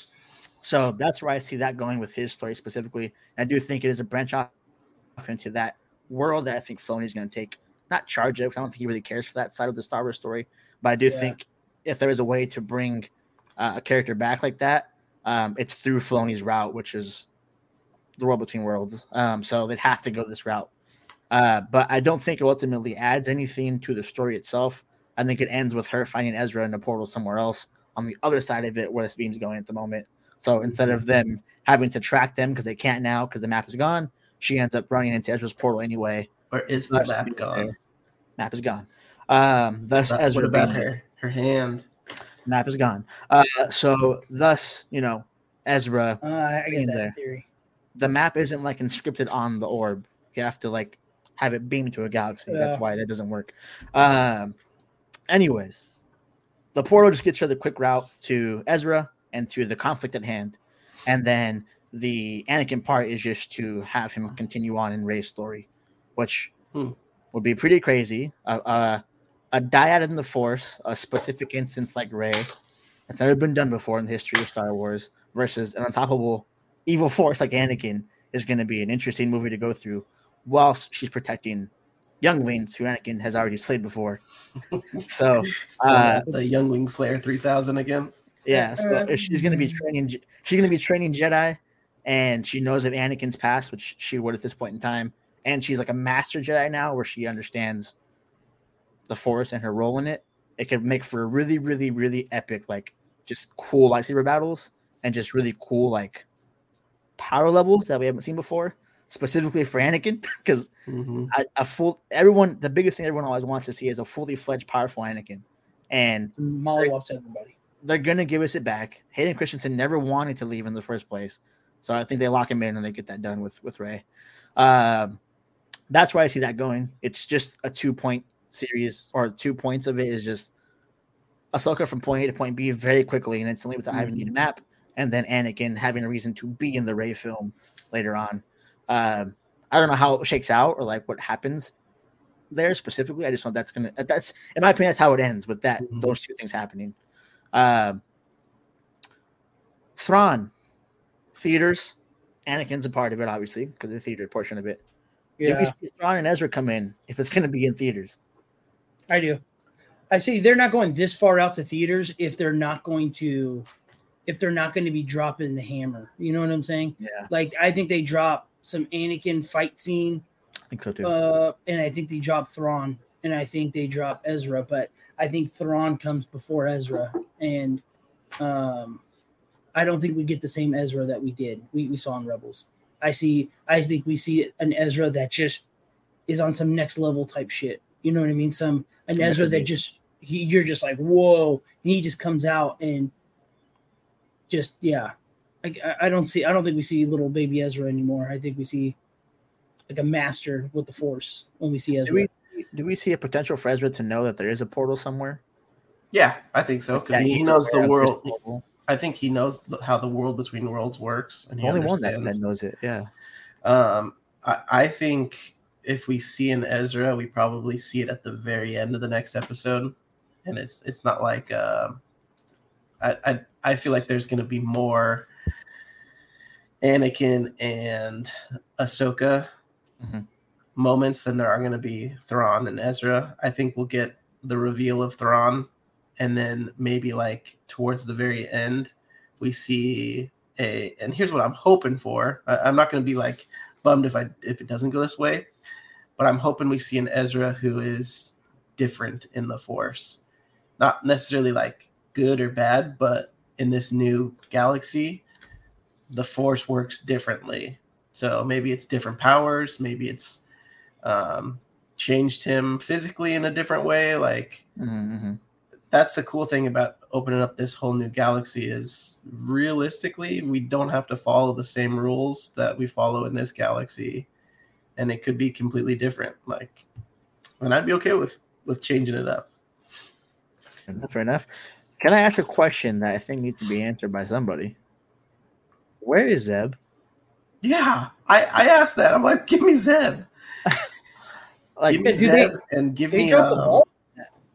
so that's where I see that going with his story specifically. I do think it is a branch off into that world that I think Filoni's going to take, not charge it because I don't think he really cares for that side of the Star Wars story. But I do Yeah. think if there is a way to bring uh, a character back like that, um, it's through Filoni's route, which is the world between worlds. Um, so they'd have to go this route. Uh, but I don't think it ultimately adds anything to the story itself. I think it ends with her finding Ezra in a portal somewhere else on the other side of it where this beam's going at the moment. So instead of them having to track them because they can't now because the map is gone, she ends up running into Ezra's portal anyway. Or is the map being gone? there. Map is gone. Um, thus But Ezra what about being- her? Her hand. map is gone. Uh, so thus, you know, Ezra, Uh, I get that there. theory. the map isn't like inscripted on the orb. You have to like have it beamed to a galaxy. That's why that doesn't work. Um, anyways, the portal just gets her the quick route to Ezra and to the conflict at hand, and then the Anakin part is just to have him continue on in Rey's story, which Hmm. would be pretty crazy. Uh, uh, a dyad in the Force, a specific instance like Ray, that's never been done before in the history of Star Wars versus an unstoppable evil force like Anakin is going to be an interesting movie to go through whilst she's protecting younglings who Anakin has already slayed before. so uh, the youngling Slayer 3000 again. Yeah, so if she's going to be training, she's going to be training Jedi, and she knows of Anakin's past, which she would at this point in time, and she's like a master Jedi now, where she understands the Force and her role in it. It could make for a really, really, really epic, like just cool lightsaber battles, and just really cool like power levels that we haven't seen before, specifically for Anakin, because Mhm. a, a full everyone the biggest thing everyone always wants to see is a fully fledged powerful Anakin, and Molly Mollywops everybody. They're gonna give us it back. Hayden Christensen never wanted to leave in the first place, so I think they lock him in and they get that done with with Rey. Um, that's where I see that going. It's just a two point series, or two points of it is just Ahsoka from point A to point B very quickly and instantly without having to need a map, and then Anakin having a reason to be in the Rey film later on. Um, I don't know how it shakes out or like what happens there specifically. I just know that's gonna that's in my opinion that's how it ends with that Mhm. those two things happening. Um, Thrawn theaters. Anakin's a part of it, obviously, because the theater portion of it. Yeah, see Thrawn and Ezra come in if it's going to be in theaters? I do. I see they're not going this far out to theaters if they're not going to if they're not going to be dropping the hammer. You know what I'm saying? Yeah, Like I think they drop some Anakin fight scene, I think so too. uh, and I think they drop Thrawn, and I think they drop Ezra, but I think Thrawn comes before Ezra, and um, I don't think we get the same Ezra that we did we, we saw in Rebels. I see. I think we see an Ezra that just is on some next level type shit. You know what I mean? Some an Ezra that just he, you're just like whoa, and he just comes out and just yeah. I, I don't see. I don't think we see little baby Ezra anymore. I think we see like a master with the Force when we see Ezra. do we do we see a potential for Ezra to know that there is a portal somewhere? Yeah, I think so because That he he's knows the world. I think he knows how the world between worlds works, and he Only one that, understands. that knows it. Yeah. Um, I, I think if we see an Ezra, we probably see it at the very end of the next episode, and it's it's not like um I I, I feel like there's going to be more Anakin and Ahsoka Mhm. moments than there are going to be Thrawn and Ezra. I think we'll get the reveal of Thrawn, and then maybe like towards the very end, we see a. And here's what I'm hoping for. I, I'm not going to be like bummed if I if it doesn't go this way, but I'm hoping we see an Ezra who is different in the Force, not necessarily like good or bad, but in this new galaxy, the Force works differently. So maybe it's different powers, maybe it's um, changed him physically in a different way. Like Mhm, that's the cool thing about opening up this whole new galaxy is realistically we don't have to follow the same rules that we follow in this galaxy and it could be completely different like and i'd be okay with with changing it up mhm. Fair enough. Can I ask a question that I think needs to be answered by somebody? Where is Zeb? yeah i i asked that i'm like give me zeb Like, give me do they- zeb and give me um.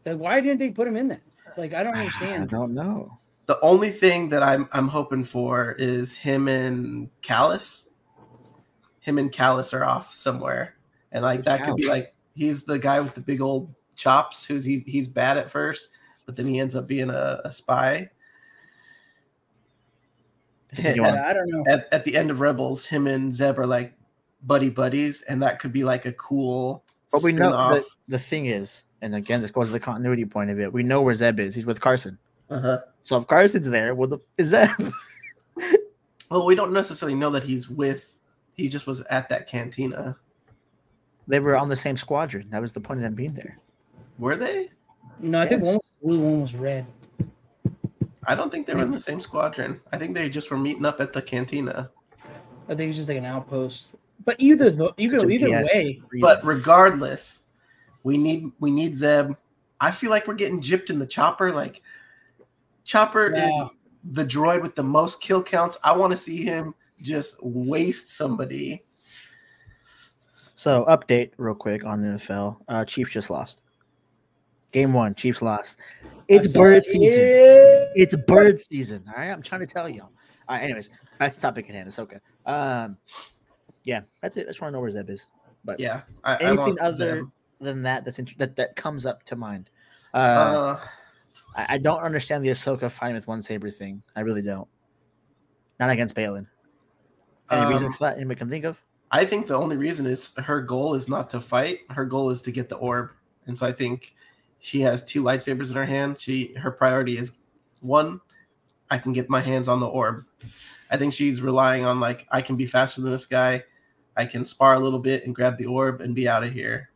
Why didn't they put him in that? Like I don't understand. I don't know. the only thing that i'm i'm hoping for is him and Kallus him and Kallus are off somewhere and like Who's that could be like he's the guy with the big old chops who's he, he's bad at first but then he ends up being a, a spy at. Yeah, I don't know. at, at the end of rebels him and zeb are like buddy buddies and that could be like a cool But we know the, the thing is, and again, this goes to the continuity point of it. We know where Zeb is. He's with Carson. uh-huh. So if Carson's there, well, the is Zeb? well we don't necessarily know that he's with he just was at that cantina they were on the same squadron. That was the point of them being there. were they No, I think one was blue, one was red. I don't think they were in the same squadron. I think they just were meeting up at the cantina. I think it's just like an outpost. But either the either either way, reason. But regardless, we need we need Zeb. I feel like we're getting gypped in the chopper. Like Chopper Yeah. is the droid with the most kill counts. I want to see him just waste somebody. So update real quick on the NFL. Uh, Chiefs just lost. Game one, Chiefs lost. It's bird it. season. It's bird season. All right, I'm trying to tell y'all. All right, anyways, that's the topic at hand. It's okay. Um, yeah, that's it. I just want to know where Zeb is. But Yeah. I, I anything want other Zeb. Than that, that's int- that that comes up to mind. Uh, Uh, I, I don't understand the Ahsoka fighting with one saber thing. I really don't. Not against Baylan. Any reason Um, for that? Anybody can think of? I think the only reason is her goal is not to fight. Her goal is to get the orb, and so I think she has two lightsabers in her hand. She her priority is one, I can get my hands on the orb. I think she's relying on like I can be faster than this guy. I can spar a little bit and grab the orb and be out of here.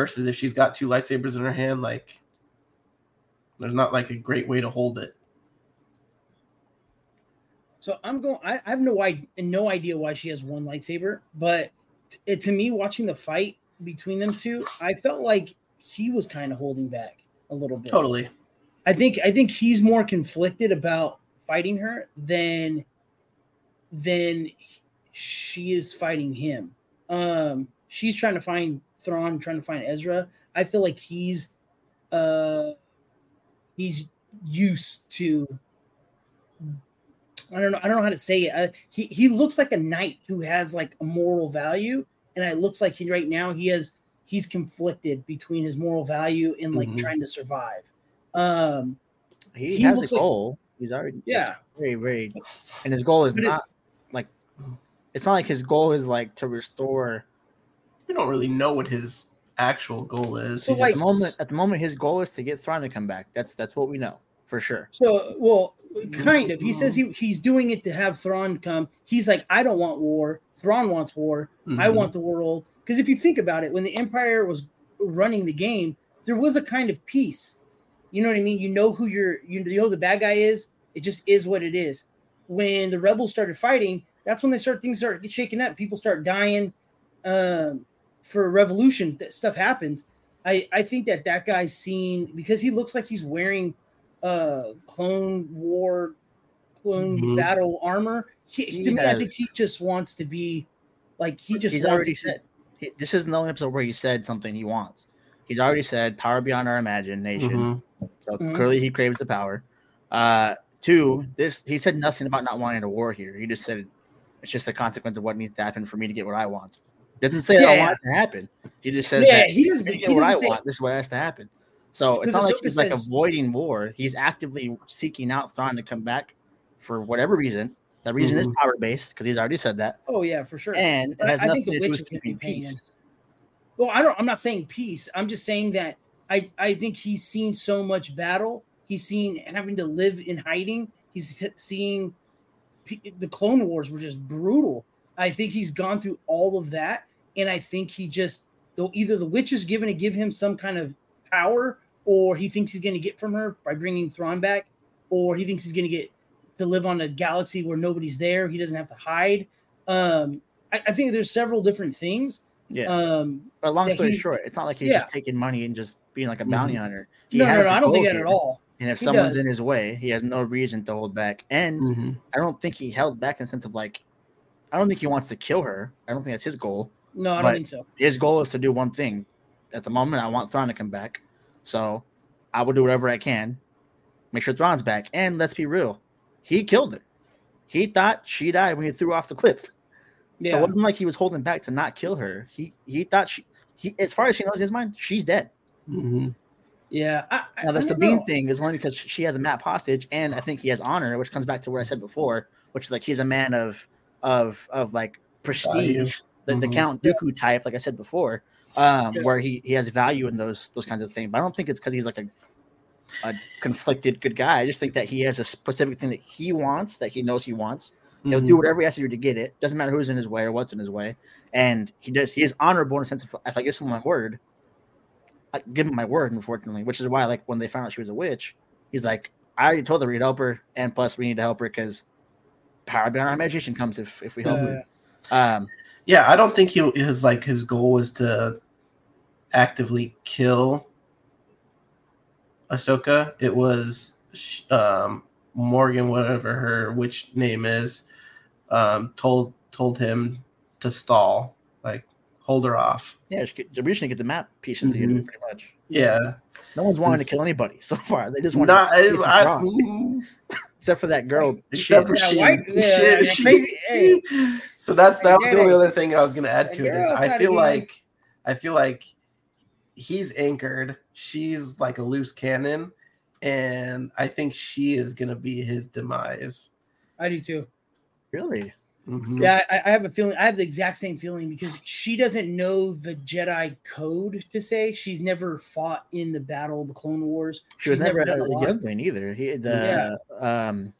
Versus if she's got two lightsabers in her hand, like there's not like a great way to hold it. So I'm going. I, I have no idea, no idea why she has one lightsaber, but to me, watching the fight between them two, I felt like he was kind of holding back a little bit. Totally. I think I think he's more conflicted about fighting her than than she is fighting him. Um, she's trying to find Thrawn, trying to find Ezra. I feel like he's uh he's used to I don't know I don't know how to say it. Uh, he he looks like a knight who has like a moral value, and it looks like he right now he has he's conflicted between his moral value and like Mhm. trying to survive. Um, He, he has a looks like- goal. He's already yeah, very very, and his goal is But it- not like it's not like his goal is like to restore. We don't really know what his actual goal is. So, He At like- the moment, at the moment, his goal is to get Thrawn to come back. That's that's what we know for sure. So, well, kind of. He says he, he's doing it to have Thrawn come. He's like, I don't want war. Thrawn wants war. I Mhm. want the world. Because if you think about it, when the Empire was running the game, there was a kind of peace. You know what I mean? You know who you're. You know the bad guy is. It just is what it is. When the rebels started fighting, that's when they start things start get shaken up. People start dying. Um, for a revolution, that stuff happens. I I think that that guy's seen because he looks like he's wearing uh clone war clone Mhm. battle armor he, He to me i think he just wants to be like he just he's wants already to- said he, this isn't the only episode where he said something he wants. He's already said power beyond our imagination. Mhm. So Mhm. clearly he craves the power. Uh, two, this he said nothing about not wanting a war here. He just said it's just a consequence of what needs to happen for me to get what I want. Doesn't say I want it to happen. He just says yeah that he doesn't he get what I say- want, this is what has to happen. So it's not like he's like avoiding war. He's actively seeking out Thrawn to come back for whatever reason. That reason is Mhm. power based because he's already said that, oh yeah for sure and it I- has I nothing think the to do with is keeping peace. well i don't i'm not saying peace i'm just saying that i i think he's seen so much battle he's seen having to live in hiding he's s- seeing the clone wars were just brutal i think he's gone through all of that and i think he just though either the witch is given to give him some kind of power or he thinks he's going to get from her by bringing Thrawn back or he thinks he's going to get to live on a galaxy where nobody's there he doesn't have to hide um i, I think there's several different things Yeah, um but long story he- short, it's not like he's Yeah. just taking money and just being like a bounty Mhm. hunter. He no, no, has no, a I don't think that at all. And if He someone's does. in his way, he has no reason to hold back. And Mhm. I don't think he held back in the sense of like, I don't think he wants to kill her. I don't think that's his goal. No, I But- don't think so. His goal is to do one thing. At the moment, I want Thrawn to come back. So I will do whatever I can, make sure Thrawn's back. And let's be real, he killed her. He thought she died when he threw off the cliff. So Yeah, it wasn't like he was holding back to not kill her. He he thought she he as far as she knows in his mind, she's dead. Mhm. yeah. I, I- Now the I Sabine know. thing is only because she had the map hostage, and I think he has honor, which comes back to what I said before, which is like he's a man of of of like prestige, the, the Mhm. Count Dooku type, like I said before, um, where he he has value in those those kinds of things. But I don't think it's because he's like a a conflicted good guy. I just think that he has a specific thing that he wants that he knows he wants. He'll do Mhm. whatever he has to do to get it. Doesn't matter who's in his way or what's in his way. And he does. He is honorable in a sense of if I give someone my word, I give him my word. Unfortunately, which is why like when they found out she was a witch, he's like, I already told her we'd help her, and plus we need to help her because power beyond our imagination comes if if we help Uh, her. Um, Yeah, I don't think he his like his goal was to actively kill Ahsoka. It was um, Morgan, whatever her which name is, um, told told him to stall, like hold her off. yeah, we should get the map pieces together Mhm. pretty much. Yeah. No one's wanting to kill anybody so far. They just want Not, to I, mm, except for that girl. except for she. white- yeah, Shit, she- crazy- hey. So that that was the only other thing I was gonna add to it is I feel like I feel like he's anchored. She's like a loose cannon, and I think she is gonna be his demise. I do too. Really? Mhm. Yeah, I, I have a feeling. I have the exact same feeling because she doesn't know the Jedi code to say. She's never fought in the battle of the Clone Wars. She was She's never, done a, a lot. youngling either. He the um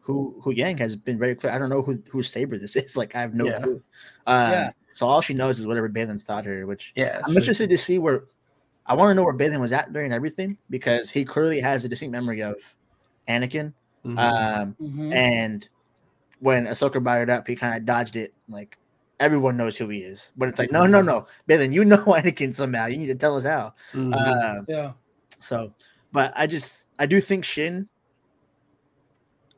who Huyang has been very clear. I don't know who whose saber this is. Like I have no Yeah. clue. Um, Yeah. So all she knows is whatever Baylan's taught her. Which Yeah, I'm so- interested to see where. I want to know where Balin was at during everything because he clearly has a distinct memory of Anakin. Mhm. Um, Mhm. and when Ahsoka brought it up, he kind of dodged it. Like everyone knows who he is, but it's like, no, no, no, Baylan, you know Anakin somehow. You need to tell us how. Mhm. Um, yeah, so, but I just I do think Shin.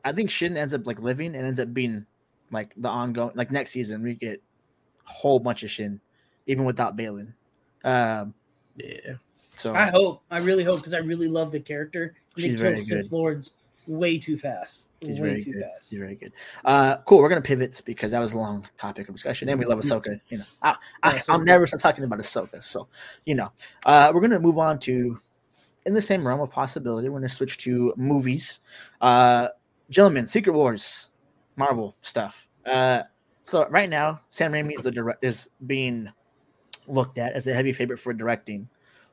I think Shin ends up like living and ends up being like the ongoing like next season we get a whole bunch of Shin, even without Baylan. Um, yeah. so I hope. I really hope because I really love the character. And She's they very kill Sith good. Lords way too fast. He's way very too good. fast. She's very good. Uh, cool. We're gonna pivot because that was a long topic of discussion, and we love Ahsoka. You know, I, I, I'll never stop talking about Ahsoka. So, you know, uh, we're gonna move on to in the same realm of possibility. We're gonna switch to movies. Uh, gentlemen, Secret Wars, Marvel stuff. Uh, so right now, Sam Raimi is the direct is being looked at as the heavy favorite for directing.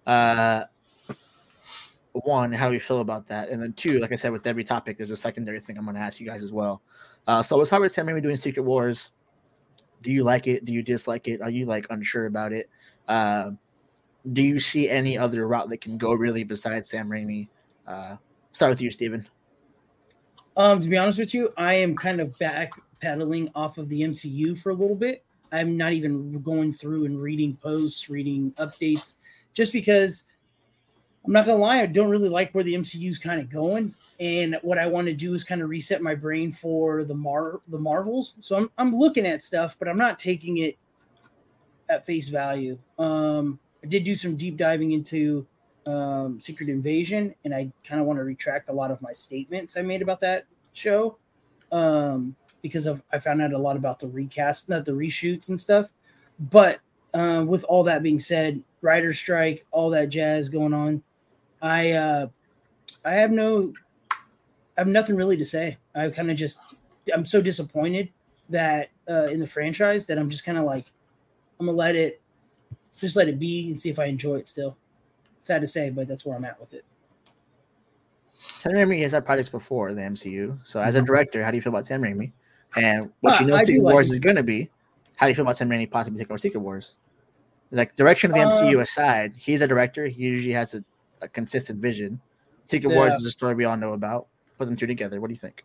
Uh, one, how do we feel about that? And then two, like I said, with every topic, there's a secondary thing I'm going to ask you guys as well. Uh, so let's Sam Raimi doing Secret Wars. Do you like it? Do you dislike it? Are you like unsure about it? Uh, do you see any other route that can go really besides Sam Raimi? Uh, start with you, Steven. Um, to be honest with you, I am kind of back pedaling off of the MCU for a little bit. I'm not even going through and reading posts, reading updates, just because I'm not gonna lie, I don't really like where the MCU's kind of going. And what I want to do is kind of reset my brain for the Mar the Marvels. So I'm I'm looking at stuff, but I'm not taking it at face value. Um, I did do some deep diving into um, Secret Invasion, and I kind of want to retract a lot of my statements I made about that show um, because of I found out a lot about the recast, not the reshoots and stuff. But uh, with all that being said, writer strike, all that jazz going on, I uh, I have no, I have nothing really to say. I kind of just I'm so disappointed that uh, in the franchise that I'm just kind of like I'm gonna let it just let it be and see if I enjoy it still. Sad to say, but that's where I'm at with it. Sam Raimi has had projects before the MCU. So as a director, how do you feel about Sam Raimi? And what Uh, you know I Secret Wars him. is going to be, how do you feel about Sam Raimi possibly taking over Secret Wars? Like direction of the Uh, MCU aside, he's a director. He usually has a, a consistent vision. Secret Wars is a story we all know about. Put them two together. What do you think?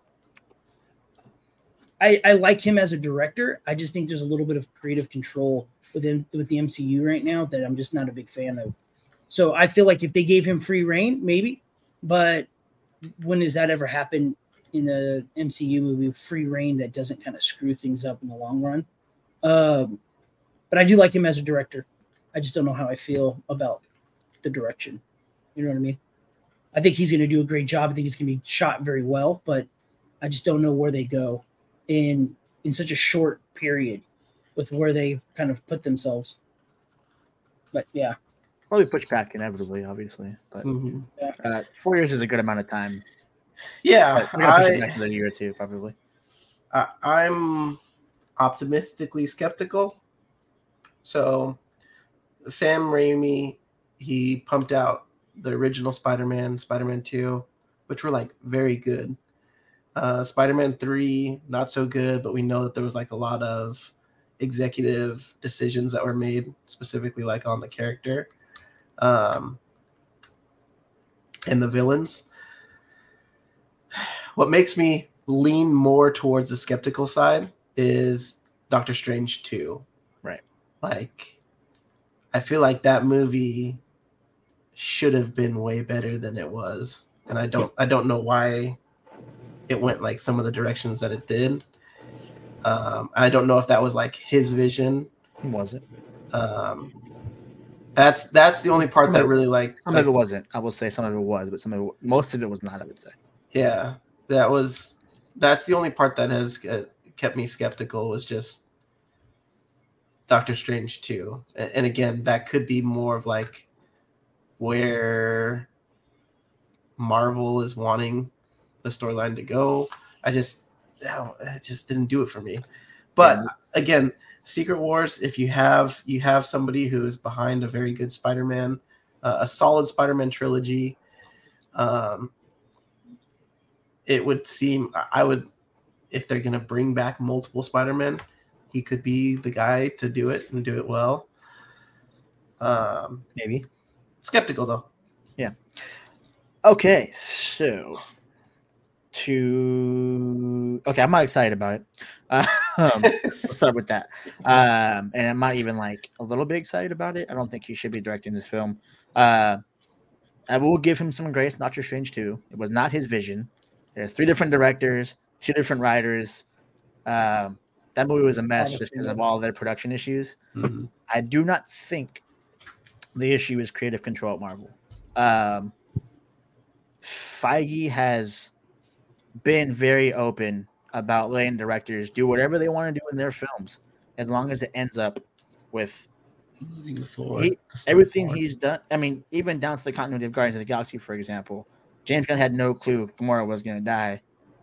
I, I like him as a director. I just think there's a little bit of creative control within with the MCU right now that I'm just not a big fan of. So I feel like if they gave him free reign, maybe. But when does that ever happen in the MCU movie? Free reign that doesn't kind of screw things up in the long run. Um, but I do like him as a director. I just don't know how I feel about the direction. You know what I mean? I think he's going to do a great job. I think he's going to be shot very well, but I just don't know where they go in in such a short period with where they kind of put themselves. But yeah, Probably push back inevitably, obviously. But Mhm. uh, four years is a good amount of time. Yeah, But we're gonna push it I, back another year or two, probably. I I'm optimistically skeptical. So Sam Raimi, he pumped out the original Spider-Man, Spider-Man 2, which were like very good. Uh Spider-Man 3, not so good, but we know that there was like a lot of executive decisions that were made specifically like on the character. Um and the villains. What makes me lean more towards the skeptical side is Doctor Strange 2. Right. Like I feel like that movie should have been way better than it was. And I don't I don't know why it went like some of the directions that it did. Um I don't know if that was like his vision Was it? um, That's that's the only part that really like. Some like, of it wasn't. I will say some of it was, but some of it, most of it was not. I would say. Yeah, that was. That's the only part that has uh, kept me skeptical. Was just Doctor Strange and, and again, that could be more of like where Marvel is wanting the storyline to go. I just, no, it just didn't do it for me. But Yeah. again, Secret Wars. If you have you have somebody who is behind a very good Spider-Man, uh, a solid Spider-Man trilogy, um, it would seem I would if they're gonna bring back multiple Spider-Man, he could be the guy to do it and do it well. Um, Maybe. Skeptical though. Yeah. Okay, so to okay, I'm not excited about it. Uh, um, we'll start with that. Um, and I'm not even like a little bit excited about it. I don't think he should be directing this film. Uh, I will give him some grace. Doctor Strange too. It was not his vision. There's three different directors, two different writers. Um, that movie was a mess just because of all their production issues. Mhm. I do not think the issue is creative control at Marvel. Um, Feige has been very open about letting directors do whatever they want to do in their films, as long as it ends up with Moving forward, He- everything forward. he's done. I mean, even down to the continuity of Guardians of the Galaxy, for example, James Gunn had no clue Gamora was going to die,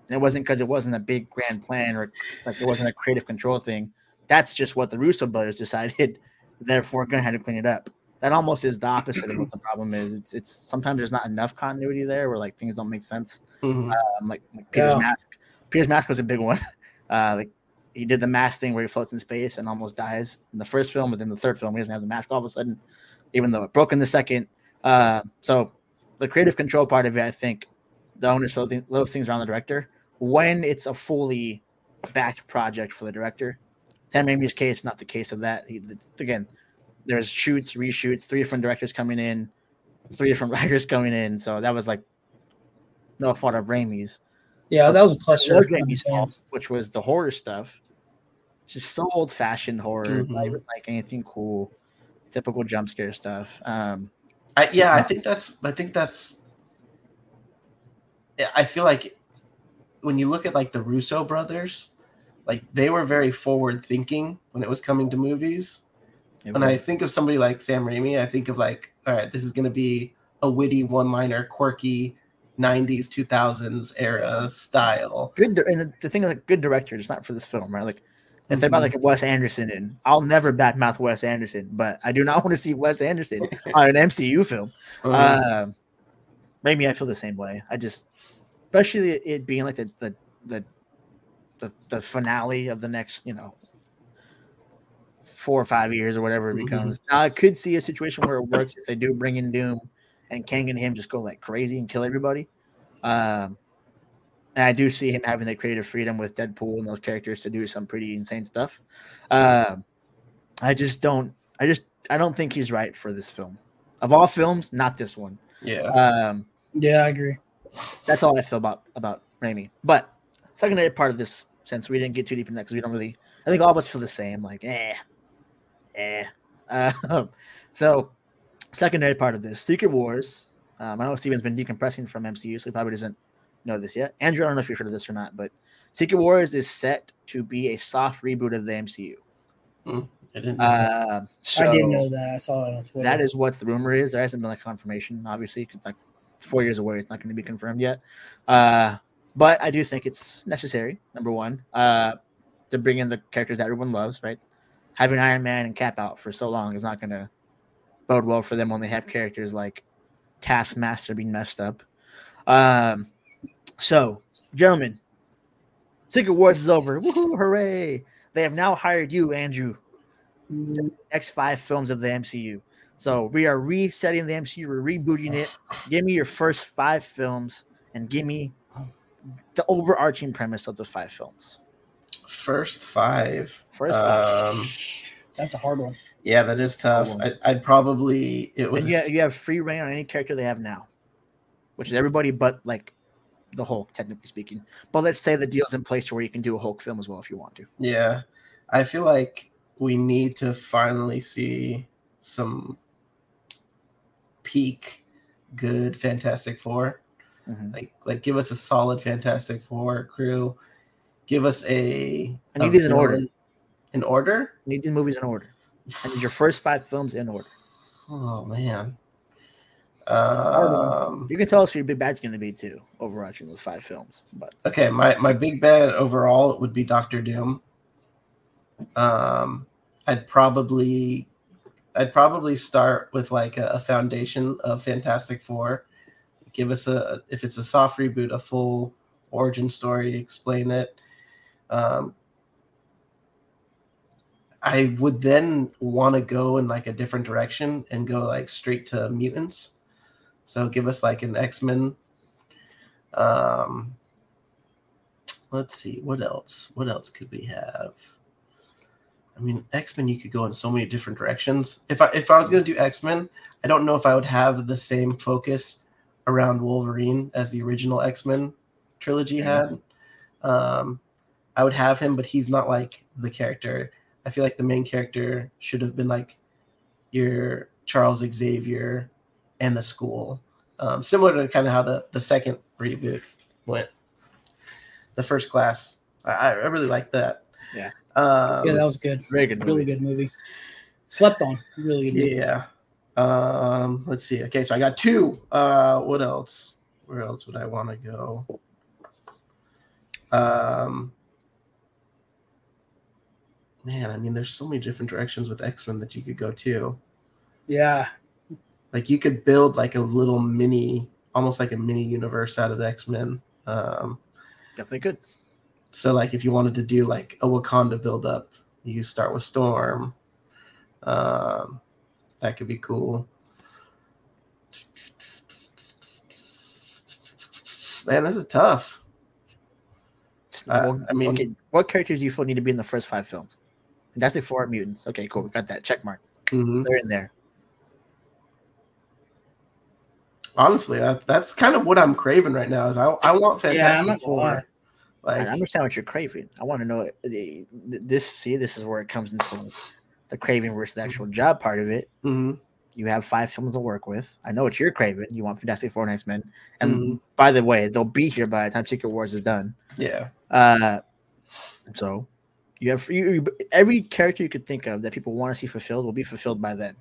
and it wasn't because it wasn't a big grand plan or like it wasn't a creative control thing. That's just what the Russo brothers decided. Therefore, Gunn had to clean it up. That almost is the opposite of what the problem is. It's it's sometimes there's not enough continuity there where like things don't make sense. Mhm. Um, like, like Peter's Yeah. mask. Peter's mask was a big one. Uh, like he did the mask thing where he floats in space and almost dies in the first film, but then the third film he doesn't have the mask all of a sudden, even though it broke in the second. Uh, so the creative control part of it, I think, the onus for those those things around the director when it's a fully backed project for the director. Sam Raimi's case, not the case of that. He, again, there's shoots, reshoots, three different directors coming in, three different writers coming in. So that was like no fault of Raimi's. Yeah, that was a was Raimi's fault, which was the horror stuff. Just so old fashioned horror, Mhm. not like anything cool. Typical jump scare stuff. Um, I, yeah, I think that's. I think that's. I feel like when you look at like the Russo brothers, like they were very forward thinking when it was coming to movies. It When I think of somebody like Sam Raimi, I think of like, all right, this is going to be a witty one-liner, quirky '90s, 2000s era style. good and the, the thing is like good directors it's not for this film right? Like if they're about like a wes anderson and i'll never badmouth wes anderson but i do not want to see wes anderson on an mcu film. Uh, um maybe i feel the same way. I just especially it being like the the the the, the finale of the next you know four or five years or whatever it Mhm. becomes now i could see a situation where it works if they do bring in doom and kang and him just go like crazy and kill everybody um and I do see him having the creative freedom with Deadpool and those characters to do some pretty insane stuff. Um, I just don't. I just. I don't think he's right for this film. Of all films, not this one. yeah. Um, Yeah, I agree. that's all I feel about about Raimi. But secondary part of this, since we didn't get too deep in that, because we don't really. I think all of us feel the same. Like, eh, eh. Uh, so, secondary part of this, Secret Wars. Um, I know Steven's been decompressing from MCU, so he probably doesn't know this yet. Andrew, I don't know if you've heard of this or not, but Secret Wars is set to be a soft reboot of the MCU. I didn't. Uh, so I didn't know that. I saw that on Twitter. that is what the rumor is. There hasn't been like confirmation, obviously, because it's like four years away. It's not going to be confirmed yet. Uh, but I do think it's necessary. Number one, uh, to bring in the characters that everyone loves. Right, having Iron Man and Cap out for so long is not going to bode well for them when they have characters like Taskmaster being messed up. Um, so, gentlemen, Secret Wars is over. Woohoo! Hooray! They have now hired you, Andrew next five films of the MCU. So we are resetting the MCU, we're rebooting it. Give me your first five films and give me the overarching premise of the five films. First five. First, Um, That's a hard one. yeah, that is tough. I, I'd probably it would. Yeah, you, you have free reign on any character they have now, which is everybody but like the Hulk, technically speaking. But let's say the deal's in place where you can do a Hulk film as well if you want to. Yeah, I feel like we need to finally see some peak good Fantastic 4 Mhm. Like like give us a solid Fantastic Four crew. Give us a. I need these in order. In order? I need these movies in order. I need your first five films in order. Oh man. a hard one. Um, You can tell us who your big bad's going to be too, overarching those five films. But okay, my my big bad overall would be Doctor Doom. Um, I'd probably, I'd probably start with like a, a foundation of Fantastic Four. Give us a if it's a soft reboot, a full origin story, explain it. Um, I would then want to go in like a different direction and go like straight to mutants. So give us like an X Men. Um, let's see what else. What else could we have? I mean, X Men. You could go in so many different directions. If I if I was gonna do X Men, I don't know if I would have the same focus around Wolverine as the original X Men trilogy had. Um, I would have him, but he's not like the character. I feel like the main character should have been like your Charles Xavier and the school. Um, similar to kind of how the, the second reboot went. The first class. I, I really like that. Yeah. Um, yeah, that was good. very good movie. Really good movie. Slept on. Really good movie. yeah. Um, let's see. Okay, so I got two. Uh, what else? Where else would I want to go? Um, man, I mean, there's so many different directions with X Men that you could go to. Yeah. Like you could build like a little mini, almost like a mini universe out of X Men. Um, Definitely good. so like if you wanted to do like a Wakanda build up, you start with Storm. Um, that could be cool. Man, this is tough. Uh, I mean- okay, what characters do you feel need to be in the first five films? Fantastic Four, mutants. Okay, cool. We got that check mark. Mhm. They're in there. Honestly, that, that's kind of what I'm craving right now. Is I, I want Fantastic not gonna. Four. Like I understand what you're craving. I want to know the, this. See, this is where it comes into the craving versus the actual job part of it. mhm, You have five films to work with. I know what you're craving. You want Fantastic Four and X Men. And Mhm. by the way, they'll be here by the time Secret Wars is done. yeah. Uh, so you have you, you- every character you could think of that people want to see fulfilled will be fulfilled by then.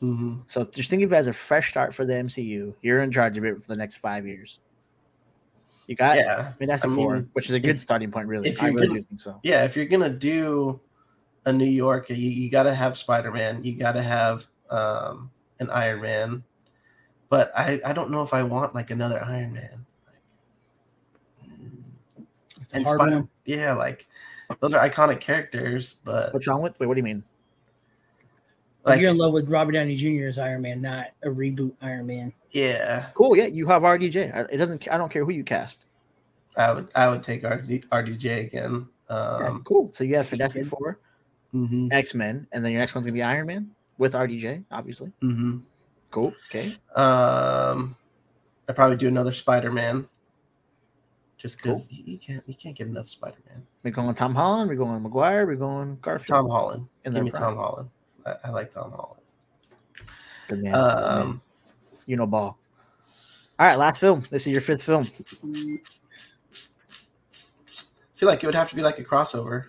hmm So just think of it as a fresh start for the MCU. You're in charge of it for the next five years. You got Yeah. Fantastic I Four, which is a good if- starting point. Really, if I you're really gonna- do think so. Yeah. If you're gonna do a New York, you, you got to have Spider Man. You got to have um, an Iron Man. But I, I don't know if I want like another Iron Man. It's And Spider, yeah, like those are iconic characters, but What's wrong with? Wait, what do you mean? Like, like you're in love with Robert Downey Jr. as Iron Man, not a reboot Iron Man. yeah, Cool. Yeah, you have RDJ. It doesn't. I don't care who you cast. I would I would take RD, RDJ again. Yeah, Um, cool. So you have Fantastic good. Four, mhm, X Men, and then your next one's gonna be Iron Man with RDJ, obviously. Mm-hmm. Cool. Okay. Um, I'd probably do another Spider Man. Just because you can't you can't get enough Spider Man. We're going Tom Holland. We're going Maguire. We're going Garfield. Tom Holland. In Give me prime. Tom Holland. I, I like Tom Holland. Good man. Good man. Um, You know ball. All right, last film. This is your fifth film. I feel like it would have to be like a crossover,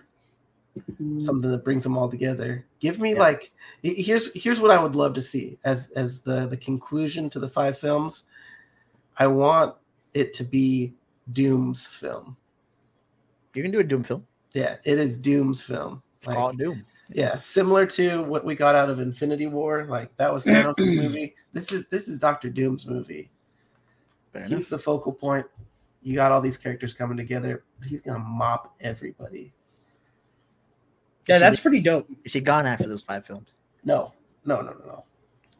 something that brings them all together. Give me Yeah. like here's here's what I would love to see as as the the conclusion to the five films. I want it to be Doom's film. You can do a Doom film. Yeah, it is Doom's film. Like, Call it Doom. yeah, similar to what we got out of Infinity War. Like that was Thanos' movie. This is this is Doctor Doom's movie. Fair He's enough. the focal point. You got all these characters coming together. He's gonna mop everybody. Yeah, that's pretty dope. Is he gone after those five films? No, no, no, no, no.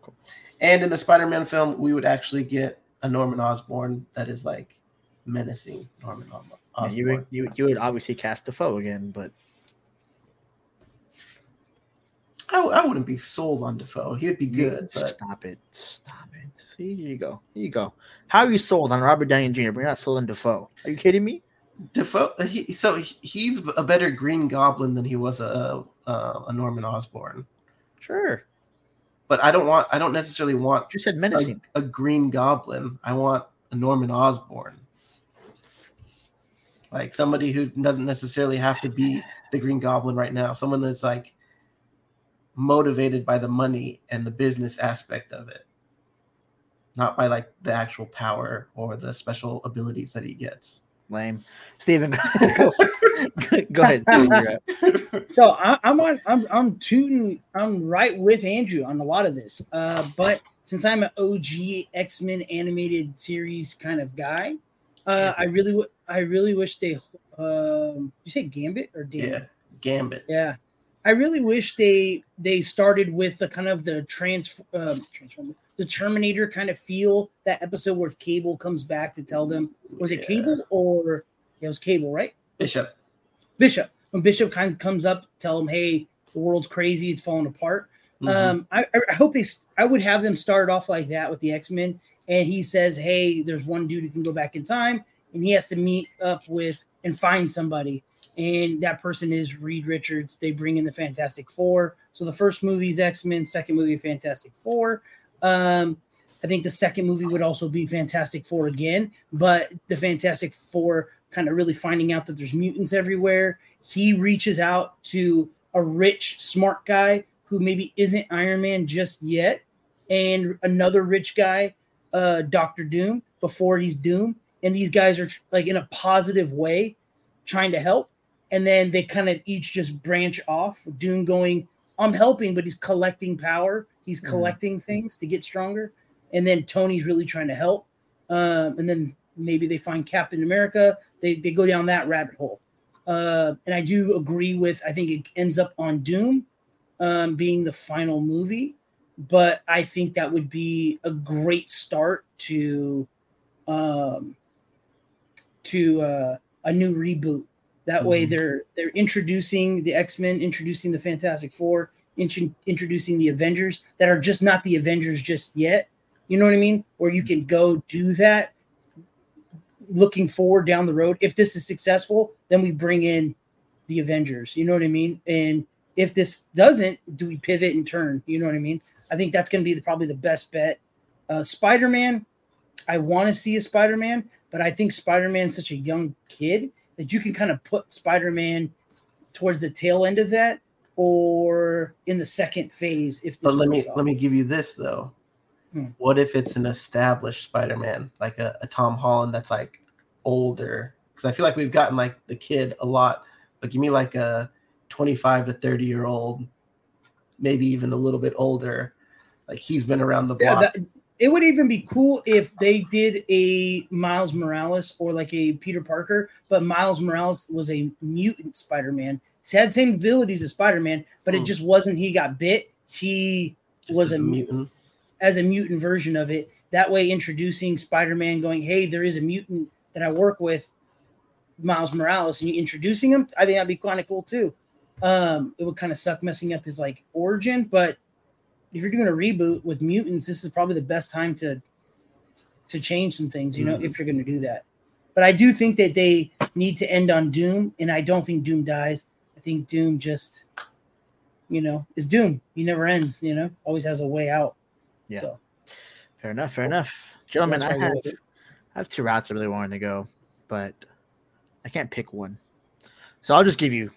Cool. And in the Spider-Man film, we would actually get a Norman Osborn that is like menacing. Norman Os- Yeah, Osborn. you would you, you would obviously cast Dafoe again, but I, I wouldn't be sold on Dafoe. He'd be good, but stop it. Stop it. See, here you go. Here you go. How are you sold on Robert Downey Jr., but you're not sold on Dafoe? Are you kidding me? Dafoe. He, so he's a better Green Goblin than he was a a, a Norman Osborn. Sure. but I don't want. I don't necessarily want You said a, menacing. a Green Goblin. I want a Norman Osborn. Like somebody who doesn't necessarily have to be the Green Goblin right now. Someone that's like motivated by the money and the business aspect of it, not by like the actual power or the special abilities that he gets. Lame. Steven, go, go ahead. Steven. So I, I'm on. I'm I'm tooting. I'm right with Andrew on a lot of this. Uh, but since I'm an OG X Men animated series kind of guy, uh, I really, w- I really wish they. Um, you say Gambit or Gambit? Yeah, Gambit. Yeah, I really wish they they started with the kind of the trans um, transform the Terminator kind of feel that episode where Cable comes back to tell them was it Yeah. Cable or it was Cable right Bishop. Bishop when Bishop kind of comes up tell him hey the world's crazy it's falling apart Mhm. um I, I hope they I would have them start off like that with the X Men and he says hey there's one dude who can go back in time and he has to meet up with and find somebody and that person is Reed Richards. They bring in the Fantastic Four. So the first movie is X Men, second movie Fantastic Four. Um, I think the second movie would also be Fantastic Four again, but the Fantastic Four kind of really finding out that there's mutants everywhere. He reaches out to a rich, smart guy who maybe isn't Iron Man just yet, and another rich guy, uh, Doctor Doom, before he's Doom. And these guys are like in a positive way trying to help and then they kind of each just branch off. Doom going, I'm helping, but he's collecting power. He's Mhm. collecting things to get stronger. And then Tony's really trying to help. Um, and then maybe they find Captain America. They, they go down that rabbit hole. Uh, and I do agree with, I think it ends up on Doom um, being the final movie. But I think that would be a great start to um, to uh, a new reboot. That way, Mhm. they're they're introducing the X Men, introducing the Fantastic Four, intro- introducing the Avengers that are just not the Avengers just yet. You know what I mean? Where you can go do that. Looking forward down the road, if this is successful, then we bring in the Avengers. You know what I mean? And if this doesn't, do we pivot and turn? You know what I mean? I think that's going to be the, probably the best bet. Uh, Spider Man, I want to see a Spider Man, but I think Spider Man's such a young kid that you can kind of put Spider Man towards the tail end of that or in the second phase. If this But let me out. let me give you this though. Hmm. What if it's an established Spider-Man, like a, a Tom Holland that's like older? Because I feel like we've gotten like the kid a lot, but give me like a 25 to 30 year old, maybe even a little bit older. Like he's been around the Yeah, block. that, it would even be cool if they did a Miles Morales or like a Peter Parker, but Miles Morales was a mutant Spider-Man. He had the same abilities as Spider-Man, but it Hmm. just wasn't he got bit. He just was as a mutant. as a mutant version of it. That way, introducing Spider-Man, going, "Hey, there is a mutant that I work with, Miles Morales," and you introducing him. I think that'd be kind of cool too. Um, it would kind of suck messing up his like origin, but if you're doing a reboot with mutants, this is probably the best time to to change some things. You know, Mhm. if you're going to do that. But I do think that they need to end on Doom, and I don't think Doom dies. I think Doom just, you know, is Doom. He never ends. You know, always has a way out. Yeah. So, Fair enough. Fair enough. Gentlemen, I why I go have. I have two routes I really wanted to go, but I can't pick one. So I'll just give you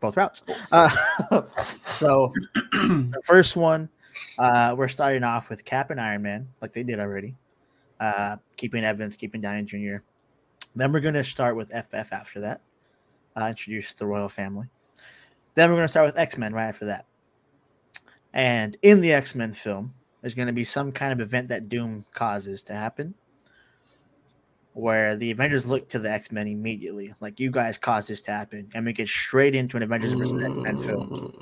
both routes. Uh, so the first one, uh, we're starting off with Cap and Iron Man, like they did already. Uh, keeping Evans, keeping Downey Jr. Then we're going to start with FF after that. Uh, introduce the royal family. Then we're going to start with X Men right after that. And in the X Men film, there's going to be some kind of event that Doom causes to happen where the Avengers look to the X Men immediately. Like, you guys caused this to happen. And we get straight into an Avengers versus X Men film.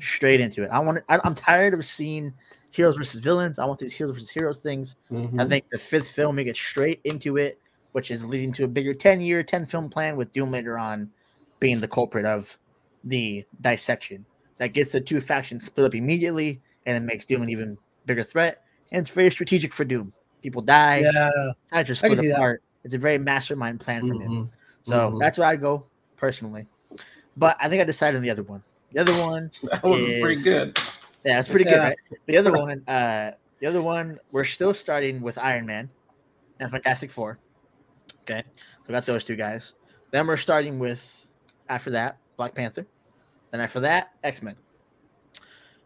Straight into it. I want. I, I'm tired of seeing heroes versus villains. I want these heroes versus heroes things. I Mhm. think the fifth film we get straight into it, which is leading to a bigger 10 year, 10 film plan with Doom later on being the culprit of the dissection. That gets the two factions split up immediately and it makes Doom an even bigger threat. And it's very strategic for Doom. People die, yeah, sides are split see that. Apart. It's a very mastermind plan from him. Mhm. So Mhm. that's where I'd go personally. But I think I decided on the other one. The other one That was pretty good. Yeah, it's pretty good, right? The other one, uh, the other one, we're still starting with Iron Man and Fantastic Four. Okay, so we got those two guys. Then we're starting with after that Black Panther. Then after that X Men.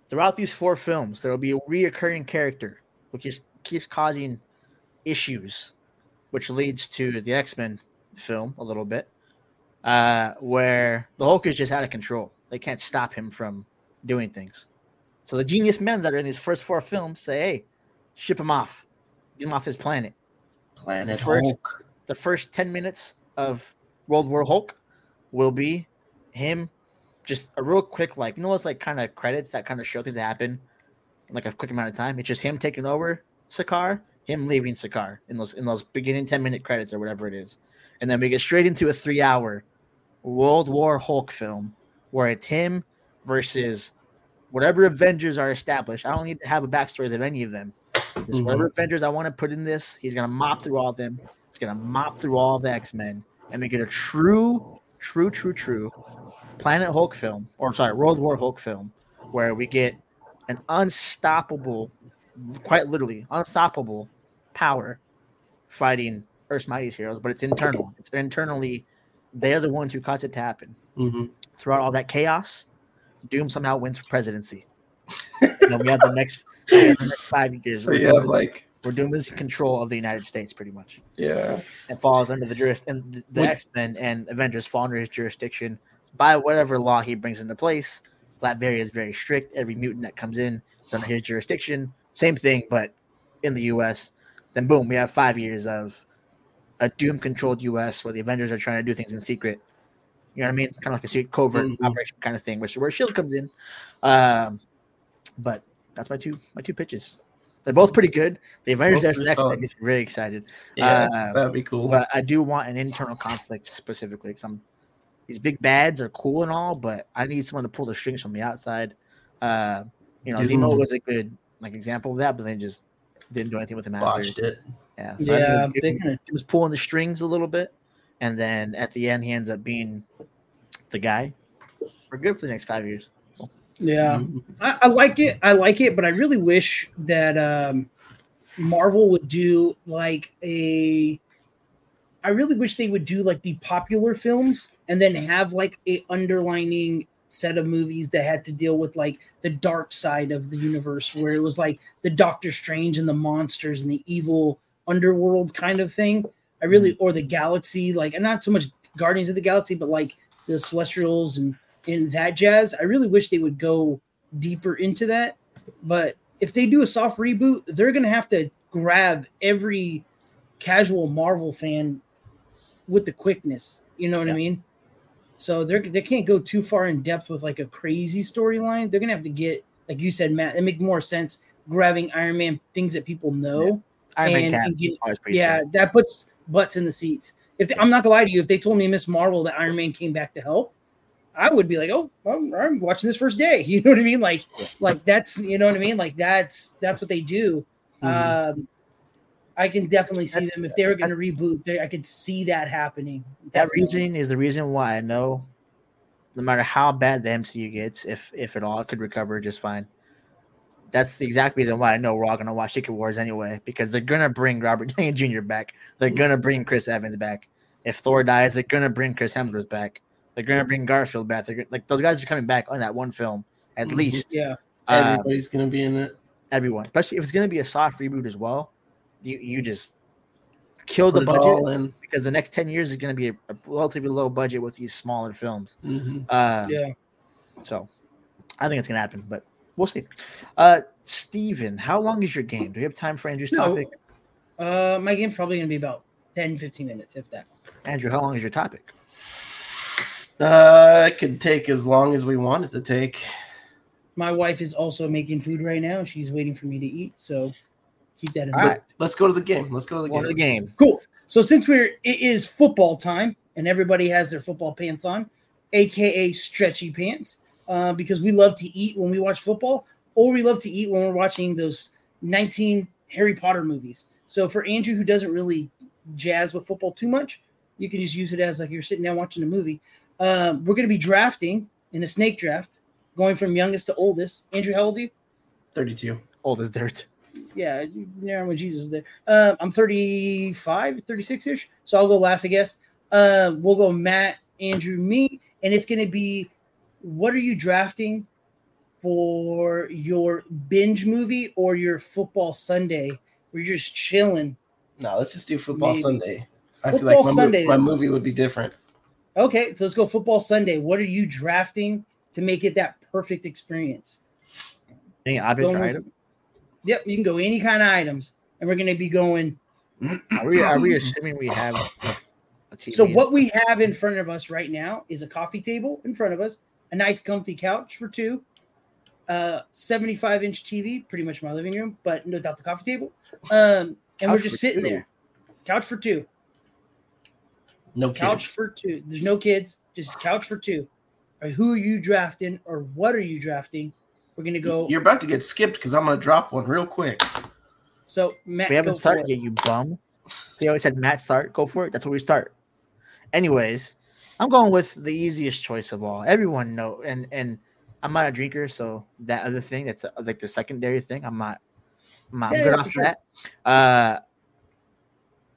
Throughout these four films, there will be a reoccurring character, which is keeps causing issues, which leads to the X Men film a little bit, uh, where the Hulk is just out of control. They can't stop him from doing things. So the genius men that are in these first four films say, "Hey, ship him off, get him off his planet." Planet First- Hulk. The first ten minutes of World War Hulk will be him, just a real quick, like you know, it's like kind of credits that kind of show things that happen in like a quick amount of time. It's just him taking over Sakaar, him leaving Sakaar in those in those beginning ten minute credits or whatever it is, and then we get straight into a three hour World War Hulk film where it's him versus whatever Avengers are established. I don't need to have a backstories of any of them. Just Mhm. whatever Avengers I want to put in this, he's gonna mop through all of them. He's gonna mop through all of the X Men and make it a true, true, true, true Planet Hulk film, or sorry, World War Hulk film, where we get an unstoppable, quite literally unstoppable power fighting Earth's mightiest heroes, but it's internal. It's internally, they're the ones who cause it to happen hmm throughout all that chaos, Doom somehow wins for presidency. and then we have the next, have the next five years. So where you Doom have is- like where Doom is in control of the United States, pretty much, yeah. and falls under the juris and the, the X Men and Avengers fall under his jurisdiction by whatever law he brings into place. Latveria is very strict. Every mutant that comes in is under his jurisdiction. Same thing, but in the U.S. Then boom, we have five years of a Doom-controlled U.S. where the Avengers are trying to do things in secret. You know what I mean? Kind of like a secret covert Mhm. operation kind of thing, which is where Shield comes in. Um, but that's my two my two pitches. They're both pretty good. The Avengers pretty X Men gets very excited, Yeah, Uh, that'd be cool. but I do want an internal conflict specifically. Because I'm these big bads are cool and all, but I need someone to pull the strings from the outside. Uh, you know, Zemo Doom. was a good like example of that, but then just didn't do anything with him after. Botched it. Yeah, so yeah, Doom- they kind of he was pulling the strings a little bit, and then at the end, he ends up being the guy. We're good for the next five years. yeah. Mhm. I, I like it. I like it, but I really wish that um, Marvel would do like a. I really wish they would do like the popular films and then have like a underlining set of movies that had to deal with like the dark side of the universe, where it was like the Doctor Strange and the monsters and the evil underworld kind of thing. I really, mm. or the galaxy, like, and not so much Guardians of the Galaxy, but like the Celestials and in that jazz. I really wish they would go deeper into that. But if they do a soft reboot, they're gonna have to grab every casual Marvel fan with the quickness. You know what I mean? So they're they can't go too far in depth with like a crazy storyline. They're gonna have to get, like you said, Matt, it make more sense grabbing Iron Man things that people know. Iron Man And- Cap and get- Yeah, safe. that puts butts in the seats. If they, I'm not gonna lie to you, if they told me Miss Marvel that Iron Man came back to help, I would be like, oh, I'm, I'm watching this first day. You know what I mean? Like, like that's you know what I mean? Like that's that's what they do. Mhm. Um, I can definitely see That's- them if they were going to reboot. They, I could see that happening. That Definitely. reason is the reason why I know, no matter how bad the MCU gets, if if it all it could recover just fine. That's the exact reason why I know we're all gonna watch Secret Wars anyway, because they're gonna bring Robert Downey Jr. back. They're gonna bring Chris Evans back. If Thor dies, they're gonna bring Chris Hemsworth back. They're gonna bring Garfield back. They're like those guys are coming back on that one film at Mhm. least. Yeah, Um, Everybody's gonna be in it. everyone, especially if it's gonna be a soft reboot as well. You you just kill Put the it all budget in. because the next ten years is gonna be a, a relatively low budget with these smaller films. Mhm. Uh, yeah. So I think it's gonna happen, but we'll see. Uh Steven, how long is your game? Do we have time for Andrew's No. topic? Uh, my game's probably going to be about 10, 15 minutes, if that. Andrew, how long is your topic? Uh, it could take as long as we want it to take. My wife is also making food right now, and she's waiting for me to eat. So keep that in mind. right, Let's go to the game. Let's go to the one of game. the game. Cool. So since we're it is football time and everybody has their football pants on, aka stretchy pants, uh, because we love to eat when we watch football, or we love to eat when we're watching those 19 Harry Potter movies. So for Andrew who doesn't really jazz with football too much, you can just use it as like you're sitting down watching a movie. Um, we're gonna be drafting in a snake draft, going from youngest to oldest. Andrew, how old are you? 32. Old as dirt. Yeah, near when Jesus is there. Uh, I'm 35, 36 ish. So I'll go last, I guess. Uh, we'll go Matt, Andrew, me, and it's going to be what are you drafting for your binge movie or your football Sunday where you're just chilling? No, let's just do football Maybe. Sunday. I Football feel like my, mo- Sunday, my movie would be different. Okay, so let's go football Sunday. What are you drafting to make it that perfect experience? Any object Going or with- item? Yep, you can go any kind of items, and we're going to be going. Are we, are we assuming we have a TV? So what we have in front of us right now is a coffee table in front of us, a nice comfy couch for two, uh 75 inch TV, pretty much my living room, but without the coffee table. Um, and we're just sitting two. there. Couch for two. No kids. Couch for two. There's no kids, just couch for two. Or who are you drafting or what are you drafting? We're gonna go. You're about to get skipped because I'm gonna drop one real quick. so Matt, We haven't for started it. yet, you bum. See, I always said Matt start. Go for it. That's where we start. Anyways, I'm going with the easiest choice of all. Everyone know, and and I'm not a drinker, so that other thing that's uh, like the secondary thing. I'm not. I'm, not, I'm Yeah, good yeah, off sure. that. Uh,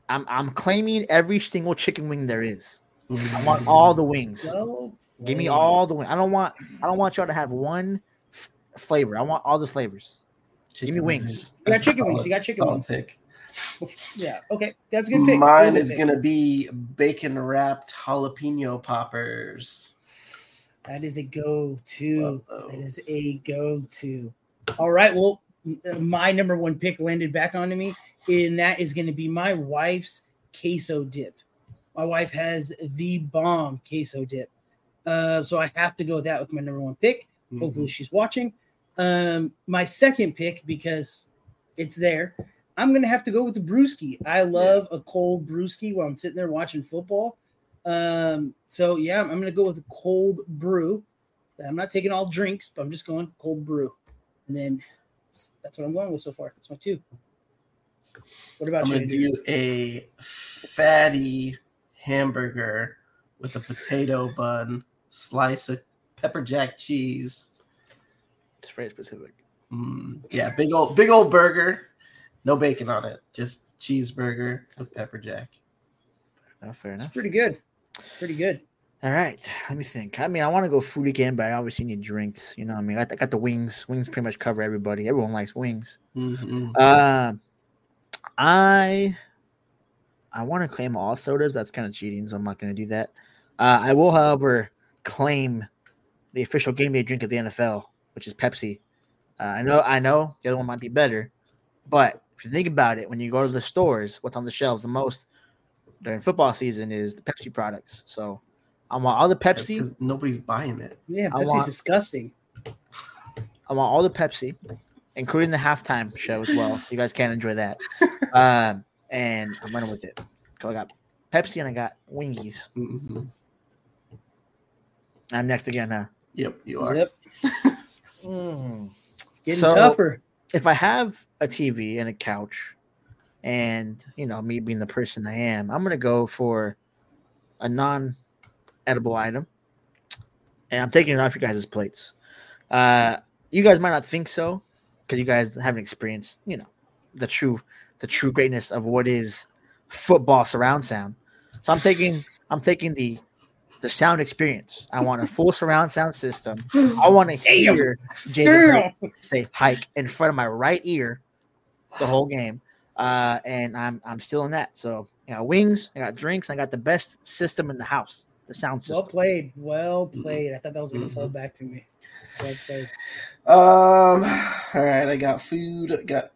I'm I'm claiming every single chicken wing there is. I want all the wings. Well Give me all the wings. I don't want. I don't want y'all to have one f- flavor. I want all the flavors. Give me wings. You got chicken wings. You got chicken wings. Pick. Yeah. Okay. That's a good pick. Mine Good is pick. gonna be bacon wrapped jalapeno poppers. That is a go-to. That is a go-to. All right. Well, uh, my number one pick landed back onto me, and that is going to be my wife's queso dip. My wife has the bomb queso dip, uh, so I have to go with that with my number one pick. Mm-hmm. Hopefully, she's watching. Um, my second pick because it's there. I'm gonna have to go with the brewski. I love a cold brewski while I'm sitting there watching football. Um, so yeah, I'm gonna go with a cold brew. I'm not taking all drinks, but I'm just going cold brew. And then that's what I'm going with so far. That's my two. What about you? I'm gonna do a fatty hamburger with a potato bun, slice of pepper jack cheese. It's very specific. Mm, yeah, big old big old burger, no bacon on it, just cheeseburger with pepper jack. Uh, fair It's enough. pretty good. Pretty good. All right, let me think. I mean, I want to go food again, but I obviously need drinks. You know, what I mean, I got, I got the wings. Wings pretty much cover everybody. Everyone likes wings. Mhm. Um, I I want to claim all sodas, but that's kind of cheating, so I'm not going to do that. Uh, I will, however, claim the official game day drink of the NFL, which is Pepsi. Uh, I know, I know, the other one might be better, but if you think about it, when you go to the stores, what's on the shelves the most during football season is the Pepsi products. So I want all the Pepsi. Pepsi. 'cause nobody's buying it. Yeah, I Pepsi's want- disgusting. I want all the Pepsi, including the halftime show as well, so you guys can enjoy that. um, and I'm running with it. So I got Pepsi and I got Wingies. Mhm. I'm next again, huh? Yep, you are. Yep. Mm. It's getting So- tougher. If I have a TV and a couch, and you know me being the person I am, I'm gonna go for a non-edible item, and I'm taking it off your guys' plates. Uh, you guys might not think so because you guys haven't experienced, you know, the true the true greatness of what is football surround sound. So I'm taking I'm taking the the sound experience. I want a full surround sound system. I want to hear Jalen say hike in front of my right ear the whole game. Uh, and I'm I'm still in that. So I got wings, I got drinks, I got the best system in the house, the sound system. Well played. Well played. I thought that was going to fall back to me. Well played. Um, all right, I got food, I got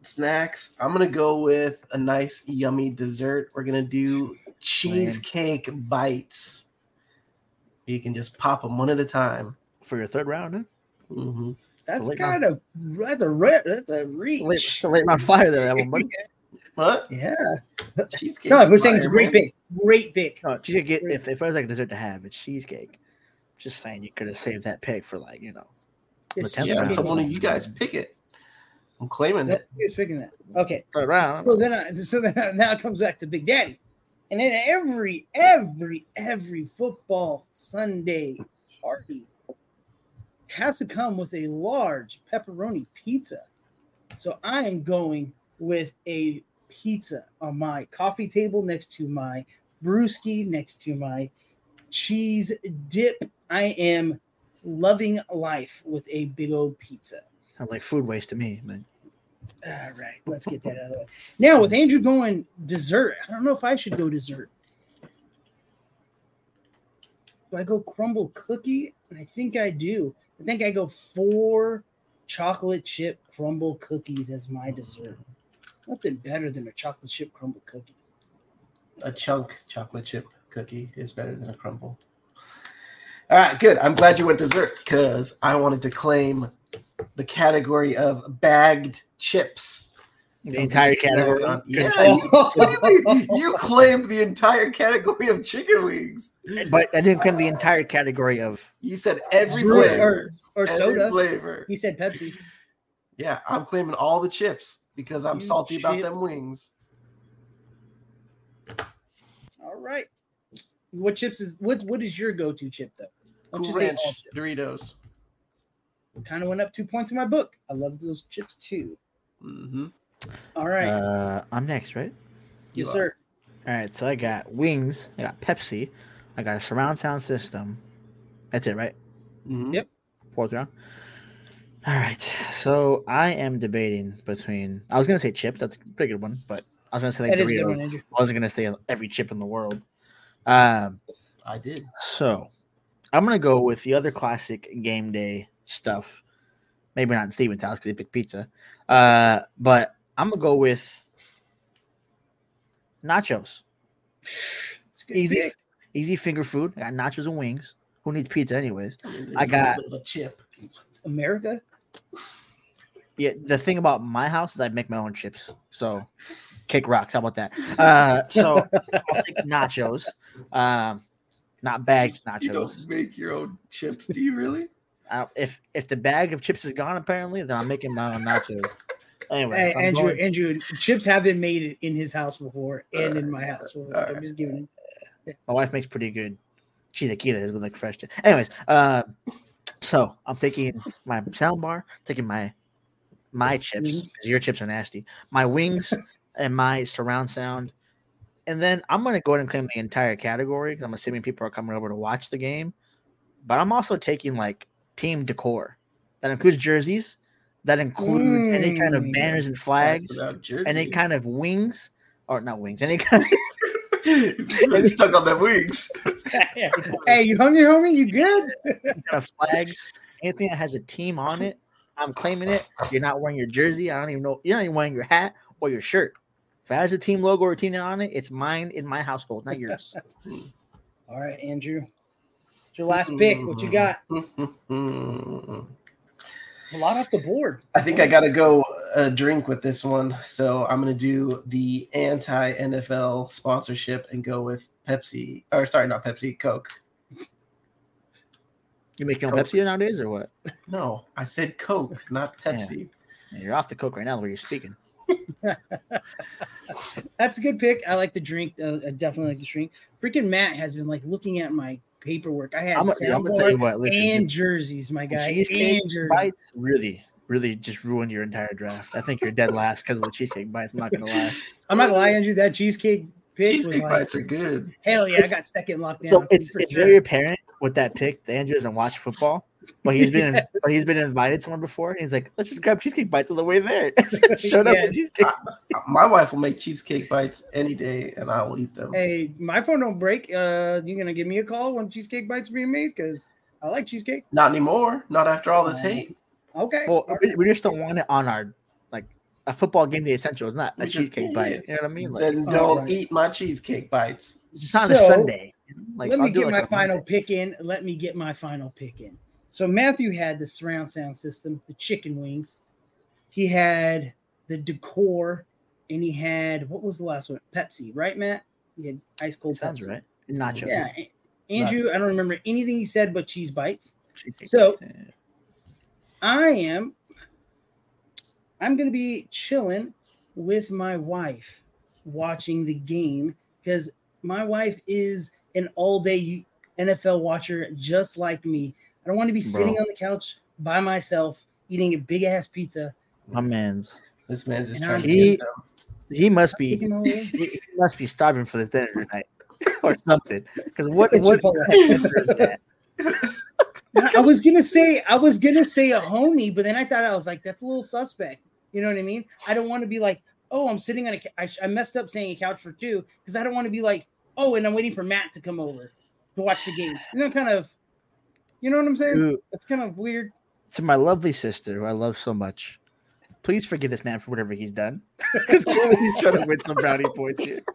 snacks. I'm gonna go with a nice, yummy dessert. We're gonna do cheesecake bites. You can just pop them one at a time. for your third round. Huh? hmm That's kind of that's a re- that's a reach. Late, late round fire there, that one, buddy. What? Yeah. Cheesecake? No, we're saying it's great man. pick. Great pick. No, cheesecake. If if it was like a dessert to have, it's cheesecake. Just saying, you could have saved that pick for like you know. It's tenth Yeah, round. cheesecake. until one of you guys pick it. I'm claiming Nope, it. he was picking that. Okay. Third round. So then, I, so then now it comes back to Big Daddy, and then every every every football Sunday party, has to come with a large pepperoni pizza. So I am going with a pizza on my coffee table next to my brewski, next to my cheese dip. I am loving life with a big old pizza. Sounds like food waste to me, man. All right, let's get that out of the way. Now, with Andrew going dessert, I don't know if I should go dessert. Do I go crumble cookie? And I think I do. I think I go four chocolate chip crumble cookies as my dessert. Nothing better than a chocolate chip crumble cookie. A chunk chocolate chip cookie is better than a crumble. All right, good. I'm glad you went dessert because I wanted to claim the category of bagged chips. The Something entire category. on. Yeah, you, what do you mean? You claimed the entire category of chicken wings. But I didn't claim the entire category of. You said every flavor. or, or every soda. flavor. He said Pepsi. Yeah, I'm claiming all the chips because I'm You salty about them wings. All right. What chips is what? What is your go-to chip though? Don't Cool you say Ranch all? Doritos. Kind of went up two points in my book. I love those chips too. hmm All right, Uh, I'm next, right? yes you sir. All right. So I got wings. I got Pepsi. I got a surround sound system. That's it, right? hmm Yep. Fourth round. All right. So I am debating between. I was gonna say chips. That's a pretty good one, but I was gonna say like That is a good Doritos. one, I wasn't gonna say every chip in the world. Um. I did. So I'm gonna go with the other classic game day stuff. Maybe not in Steven's house because they picked pizza. Uh, but I'm gonna go with nachos. It's a good Easy, pick. easy finger food. I got nachos and wings. Who needs pizza anyways? I, mean, I it's a got- bit of a chip. America. Yeah, the thing about my house is I make my own chips. So kick rocks. How about that? Uh, so I'll take nachos. Um, not bagged You nachos. don't make your own chips, do you really? Uh, if if the bag of chips is gone, apparently, then I'm making my own nachos. Anyway, Hey, so Andrew, going- Andrew, chips have been made in his house before and in my house. I'm just giving my wife makes pretty good chilaquiles with like fresh. chi- Anyways, uh, so I'm taking my sound bar, taking my my chips because your chips are nasty, my wings and my surround sound, and then I'm gonna go ahead and claim the entire category because I'm assuming people are coming over to watch the game. But I'm also taking like team decor that includes jerseys, that includes any kind of Mm. banners and Pass flags, it any kind of wings, or not wings, any kind of It's really stuck on them wings. hey, you hungry, homie? You good? kind of flags, anything that has a team on it, I'm claiming it. You're not wearing your jersey. I don't even know. You're not even wearing your hat or your shirt. If it has a team logo or a team on it, it's mine in my household, not yours. All right, Andrew. It's your last pick. What you got? a lot off the board. I think I got to go uh, drink with this one. So I'm going to do the anti NFL sponsorship and go with Pepsi. Or sorry, not Pepsi, Coke. You making Coke. Pepsi nowadays or what? No, I said Coke, not Pepsi. Yeah, You're off the coke right now where you're speaking. That's a good pick. I like the drink. Uh, I definitely like the drink. Freaking Matt has been like looking at my paperwork. I had I'm, gonna- I'm gonna tell you what. Listen, and jerseys, my guy. cheesecake And jerseys. bites really, really just ruined your entire draft. I think you're dead last because of the cheesecake bites. I'm not gonna lie. I'm not gonna lie, Andrew. That cheesecake pick was Cheesecake like, bites are good. hell yeah, It's- I got second locked down. So it's it's sure. very apparent with that pick that Andrew doesn't watch football, but he's been but he's been invited somewhere before. And he's like, let's just grab cheesecake bites on the way there. Showed up Yeah. with cheesecake. My wife will make cheesecake bites any day, and I will eat them. Hey, my phone don't break. Uh, you gonna give me a call when cheesecake bites are being made? Because I like cheesecake. Not anymore. Not after all this Um, hate. Okay. Well, we, we just don't want it on our like a football game day essential. It's not a We cheesecake bite. yeah. You know what I mean? Like then don't right. eat my cheesecake bites. it's not a Sunday. Like let I'll me do get like my final Monday. pick in. Let me get my final pick in. So Matthew had the surround sound system, the chicken wings. He had the decor, and he had what was the last one? Pepsi, right, Matt? He had ice cold Sounds Pepsi. right. Nachos. Yeah. Andrew, I don't remember anything he said but cheese bites. Cheesecake So- bites. I am I'm going to be chilling with my wife watching the game because my wife is an all-day NFL watcher just like me. I don't want to be sitting Bro. on the couch by myself eating a big ass pizza. My man's This man's just And trying to he- he must be he, he must be starving for this dinner tonight or something. Because what It's what Chipotle. picture is that? I was gonna say I was gonna say a homie, but then I thought I was like, that's a little suspect. You know what I mean? I don't want to be like, oh, I'm sitting on a. cou- I, sh- I messed up saying a couch for two because I don't want to be like, oh, and I'm waiting for Matt to come over to watch the games. You know, kind of. You know what I'm saying? To, That's kind of weird. to my lovely sister, who I love so much, please forgive this man for whatever he's done. Because clearly he's trying to win some brownie points here.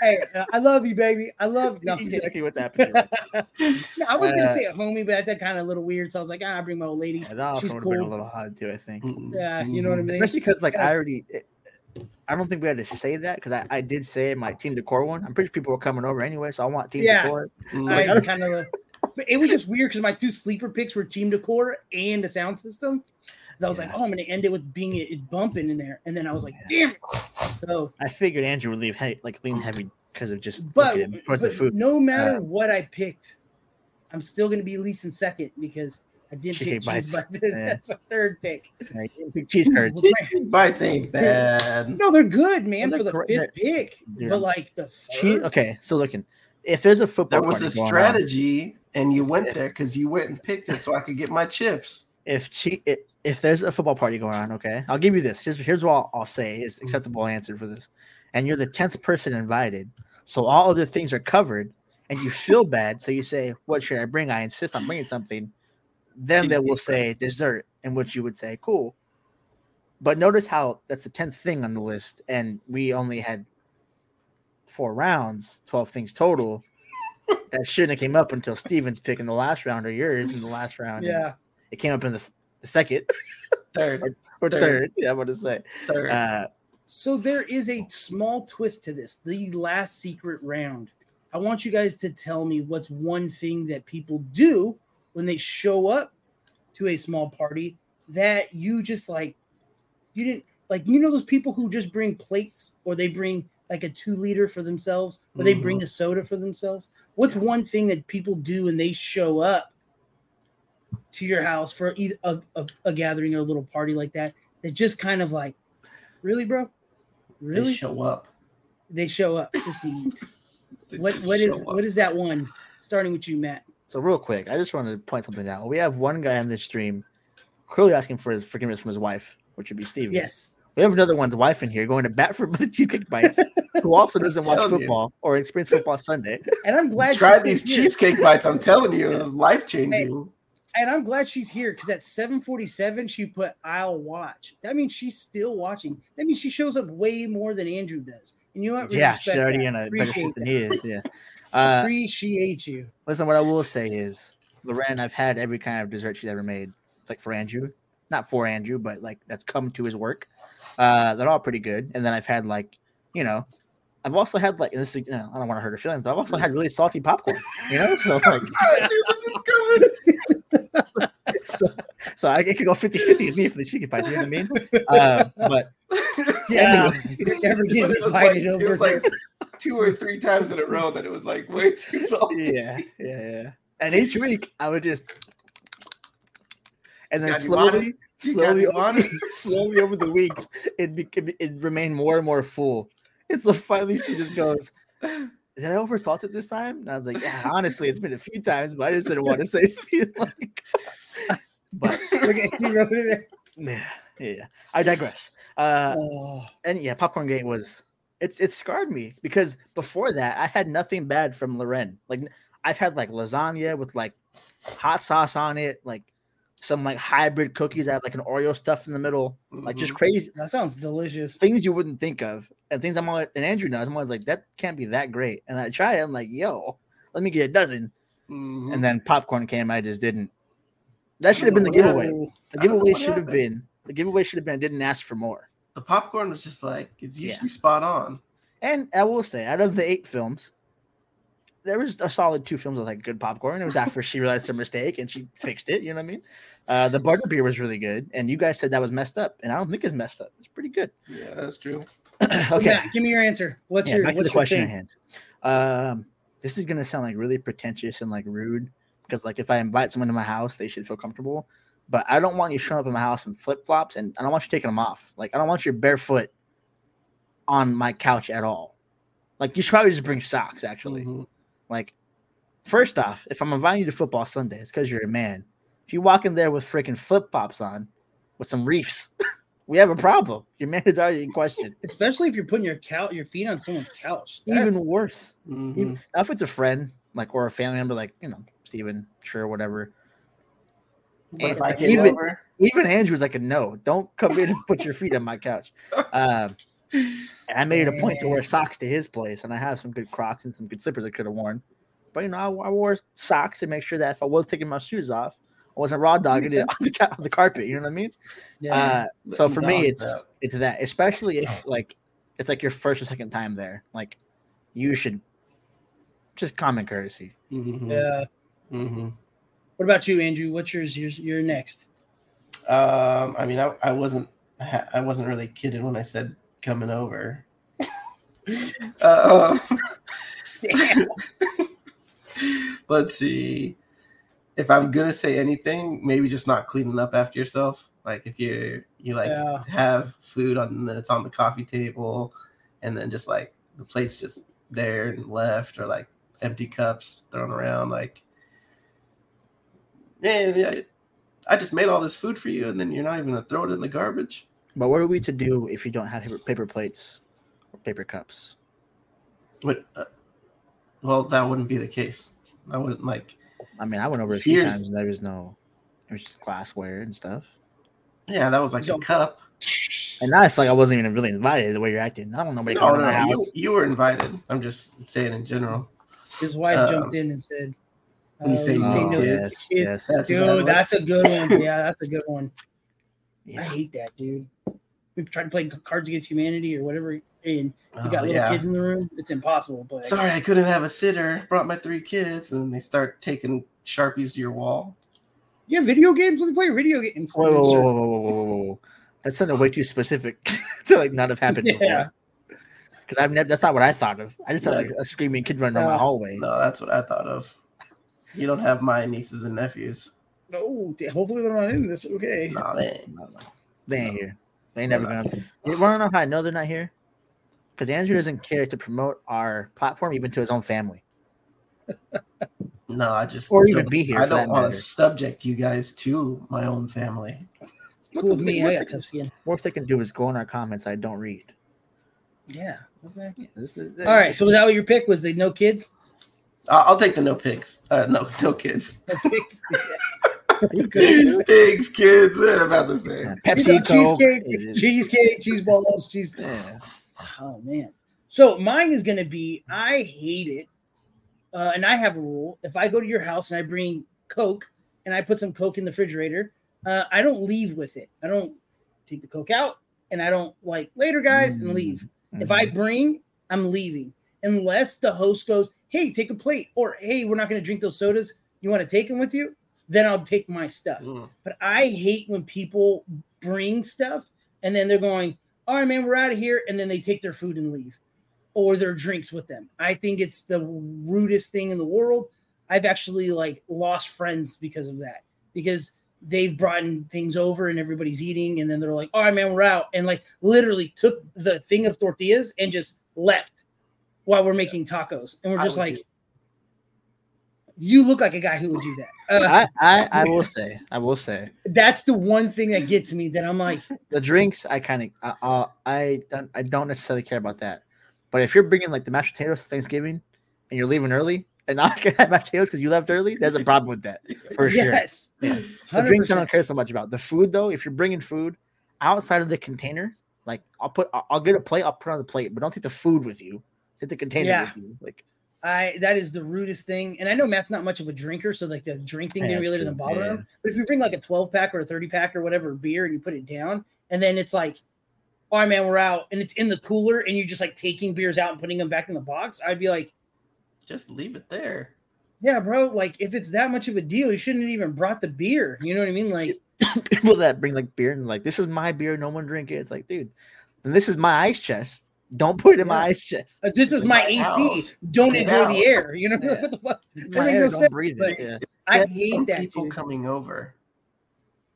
Hey, uh, I love you, baby. I love. No, I'm kidding. exactly what's happening. right now. No, I was gonna Uh, say a homie, but that kind of a little weird. So I was like, ah, I bring my old lady. Yeah, that also She's would have been a little hot too. I think. Mm, Yeah, you know what I mean. especially because like Yeah. I already, I don't think we had to say that because I, I did say my team decor one. I'm pretty sure people were coming over anyway, so I want team Yeah. decor. mm, I Like, kind of. But it was just weird because my two sleeper picks were team decor and a sound system. And I was like, oh, I'm gonna end it with being it, it bumping in there, and then I was like, damn it. So, I figured Andrew would leave he- like lean heavy because of just but, looking at- towards the food. no matter Uh, what I picked, I'm still gonna be at least in second because I didn't pick Cheesecake cheese. bites. But Yeah. that's my third pick. Like, cheese curds. bites ain't bad. No, they're good, man, They're for the cor- fifth pick. they're- But like the Cheese. third, Okay, so looking, if there's a football, there was a going on, strategy, and you went there because you went and picked it so I could get my chips. if i- if there's a football party going on, okay, I'll give you this. Here's here's what I'll, I'll say is mm-hmm. acceptable answer for this, and you're the tenth person invited, so all other things are covered, and you feel bad, so you say, "What should I bring?" I insist on bringing something. Then they will say dessert, in which you would say, "Cool." But notice how that's the tenth thing on the list, and we only had four rounds, twelve things total. that shouldn't have came up until Steven's pick in the last round or yours in the last round. yeah. it came up in the, the second Third, or Third. third. Yeah, I want to say. third. Uh, So there is a small twist to this, the last secret round. I want you guys to tell me what's one thing that people do when they show up to a small party that you just like you didn't like you know those people who just bring plates or they bring like a 2 liter for themselves or they bring mm-hmm. a soda for themselves. What's one thing that people do when they show up to your house for either a, a, a gathering or a little party like that that just kind of like really bro They really show up. they show up just to eat. What what is up. what is that one starting with you matt so real quick, I just wanted to point something out. We have one guy on this stream clearly asking for his forgiveness from his wife, which would be Steven. yes We have another one's wife in here going to bat for the cheesecake bites, who also doesn't watch Telling you. football or experience football Sunday. and i'm glad Try she's these here. cheesecake bites. I'm telling you, life changing. and i'm glad she's here because at 747 she put i'll watch that means she's still watching that means she shows up way more than andrew does and you know what Really yeah, respect she's already that. in a better Appreciate shape than he is. Yeah. Uh, appreciate you listen, what I will say is, Loren, I've had every kind of dessert she's ever made, like for Andrew, not for Andrew, but like that's come to his work. Uh, they're all pretty good. And then I've had like, you know, I've also had like this. Is, you know, I don't want to hurt her feelings, but I've also had really salty popcorn. You know, so like, I knew this was coming. so, so I it could go 50-50 with me for the chicken pies. You know what I mean? Uh, but yeah Anyway. never it was like, invited it was like two or three times in a row that it was like way too salty. yeah, yeah, yeah. And each week I would just, and then God, slowly, slowly, got- you want over, slowly over the weeks, it became it remained more and more full. And so finally, she just goes, "Did I oversalt it this time?" And I was like, "Yeah, honestly, it's been a few times, but I just didn't want to say it." Like, but look at you wrote it yeah, yeah. I digress. Uh. Oh, and yeah, popcorn gate was it's it scarred me because before that I had nothing bad from Loren. Like I've had like lasagna with like hot sauce on it, like some like hybrid cookies that have like an Oreo stuff in the middle, like just Mhm. crazy that sounds delicious things you wouldn't think of, and things I'm always and Andrew knows. I'm always like that can't be that great, and I try it. I'm like, yo, let me get a dozen, Mhm. and then popcorn came. I just didn't. That should have been the giveaway. The I don't know giveaway should have been. The giveaway should have been. I didn't ask for more. the popcorn was just like it's Yeah. usually spot on. And I will say, out of the eight films, there was a solid two films with like good popcorn. It was after she realized her mistake and she fixed it. You know what I mean? Uh, the butter beer was really good, and you guys said that was messed up, and I don't think it's messed up. It's pretty good. Yeah, that's true. okay, Matt, give me your answer what's yeah, your what's the your question thing? at hand. Um, this is gonna sound like really pretentious and like rude, because like if I invite someone to my house, they should feel comfortable. But I don't want you showing up in my house in flip flops, and I don't want you taking them off. Like I don't want you barefoot on my couch at all. Like you should probably just bring socks. Actually, Mhm. Like first off, if I'm inviting you to football Sunday, it's because you're a man. If you walk in there with freaking flip flops on, with some reefs, we have a problem. Your man is already in question. Especially if you're putting your couch, your feet on someone's couch. Even That's- worse. Mhm. Even, now if it's a friend, like or a family member, like you know, Steven, sure, whatever. But if I and get even- over, Even Andrew's like, a no, don't come in and put your feet on my couch. Um, and I made it a point to wear socks to his place, and I have some good Crocs and some good slippers I could have worn. But you know, I, I wore socks to make sure that if I was taking my shoes off, I wasn't raw dogging it on the, on the carpet. You know what I mean? yeah. Uh, so for me, it's out. it's that, especially if like it's like your first or second time there. Like you should just common courtesy. Mhm. yeah. Mhm. What about you, Andrew? What's yours? Yours, you're next. Um, I mean, I, I wasn't I wasn't really kidding when I said coming over. uh, let's see. If I'm gonna say anything, maybe just not cleaning up after yourself. Like if you're you like Yeah. have food on that's on the coffee table, and then just like the plates just there and left, or like empty cups thrown around. Like, man, yeah, I just made all this food for you, and then you're not even gonna throw it in the garbage. But what are we to do if you don't have paper, paper plates or paper cups? But uh, well, that wouldn't be the case. I wouldn't like. I mean, I went over a few times and there was no, it was just glassware and stuff. Yeah, that was like So- a cup. And now I feel like I wasn't even really invited the way you're acting. I don't know nobody No, no, my no, house. you, you were invited. I'm just saying in general. His wife Um, jumped in and said, when you uh, say you no say Oh, no to kids, yes, yes. That's dude, one. that's a good one. Yeah, that's a good one. I hate that, dude. We tried to play Cards Against Humanity or whatever, and you Oh, got little yeah. kids in the room. It's impossible. But Sorry, I couldn't have a sitter. Brought my three kids, and then they start taking sharpies to your wall. yeah, video games. Let me play video games. Whoa, whoa, whoa, whoa, whoa, whoa, whoa, whoa. That's something way too specific to like not have happened Yeah. before. Because I've never. That's not what I thought of. I just thought like Yeah. a screaming kid running down my hallway. No, that's what I thought of. You don't have my nieces and nephews. No, d- hopefully they're not in this. Okay. No, they ain't. No, no. They ain't No. here. They ain't never gonna. You want to know how I know they're not here? Because Andrew doesn't care to promote our platform even to his own family, No, I just or even don't- be here. I don't want to subject you guys to my own family. Cool with the- me. I what's got the- Worst they can do is go in our comments I don't read. Yeah. Okay. This is- All right. So was that what your pick was? The no kids. I'll, I'll take the no pigs. Uh, no, no kids. No pigs? pigs, kids. eh, about the same. Yeah, You Pepsi, got Coke. cheesecake, cheesecake, cheese balls, cheese. Yeah. Oh man. So mine is gonna be I hate it. Uh, and I have a rule. If I go to your house and I bring Coke and I put some Coke in the refrigerator, uh, I don't leave with it. I don't take the Coke out and I don't like later guys and leave. If I bring, I'm leaving. Unless the host goes, hey, take a plate, or hey, we're not gonna drink those sodas. You want to take them with you? Then I'll take my stuff. Mm. But I hate when people bring stuff and then they're going, all right, man, we're out of here. And then they take their food and leave or their drinks with them. I think it's the rudest thing in the world. I've actually like lost friends because of that, because they've brought in things over and everybody's eating. And then they're like, all right, man, we're out. And like literally took the thing of tortillas and just left while we're making tacos. And we're just like, you look like a guy who would do that. Uh, I, I, I will say, I will say, that's the one thing that gets me that I'm like, the drinks. I kind of, I, uh, I don't, I don't necessarily care about that. But if you're bringing like the mashed potatoes to Thanksgiving and you're leaving early and not gonna have mashed potatoes because you left early, there's a problem with that for sure. yes. Yeah. The drinks I don't care so much about. The food though, if you're bringing food outside of the container, like I'll put, I'll, get a plate, I'll put on the plate, but don't take the food with you. Take the container Yeah. with you. Like I that is the rudest thing. And I know Matt's not much of a drinker, so like the drink thing Yeah, really true. doesn't bother Yeah. him. But if you bring like a 12 pack or a 30 pack or whatever beer and you put it down, and then it's like, all right, man, we're out, and it's in the cooler, and you're just like taking beers out and putting them back in the box, I'd be like, Just leave it there. yeah, bro, like if it's that much of a deal, you shouldn't have even brought the beer. You know what I mean? Like, people that bring like beer and like this is my beer, no one drink it. It's like, dude, then this is my ice chest. Don't put it in my Yeah. ice chest. Uh, this is my my AC. house. Don't Get enjoy the air. You know Yeah. what the fuck? It's That air, no don't sense, breathe it. Yeah. I hate that, people dude. coming over.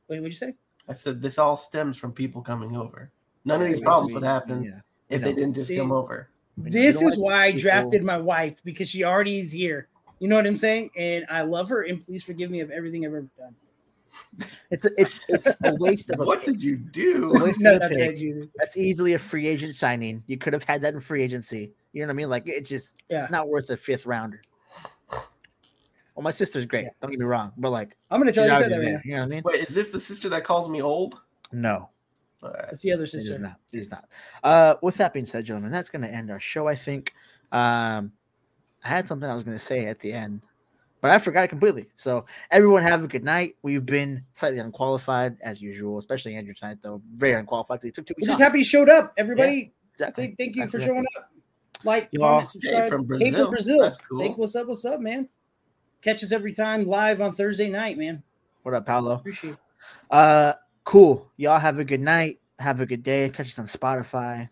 Wait, what'd you say? I said this all stems from people coming over. None of these we- problems would happen yeah. if You they didn't just See, come over. This is why I people- drafted my wife because she already is here. You know what I'm saying? And I love her, and please forgive me of everything I've ever done. It's a, it's it's a waste of a What did you do? Waste No, of a pick. That's easily a free agent signing. You could have had that in free agency. You know what I mean? Like it's just Yeah. not worth a fifth rounder. Well, my sister's great. Yeah. Don't get me wrong, but like I'm gonna tell you that right there. You know what I mean? Wait, is this the sister that calls me old? No, All right. That's the other it is sister. not. It is not. Uh, with that being said, gentlemen, that's going to end our show. I think. Um, I had something I was going to say at the end, but I forgot it completely. So everyone have a good night. We've been slightly unqualified as usual, especially Andrew tonight, though very unqualified because he took two We're weeks just off. happy you showed up, everybody. Exactly. Say thank you for Exactly. showing up. Like, You comment, all- subscribe. Hey, from Hey, Brazil. from Brazil. That's cool. Hey, what's up? What's up, man? Catch us every time live on Thursday night, man. What up, Paolo? Appreciate it. Uh, cool. Y'all have a good night. Have a good day. Catch us on Spotify,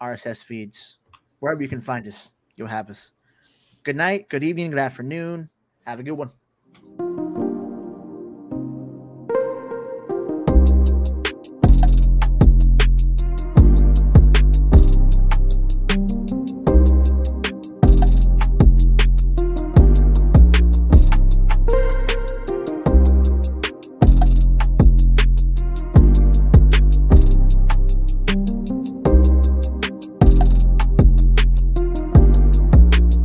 RSS feeds, wherever you can find us. You'll have us. Good night. Good evening. Good afternoon. Have a good one.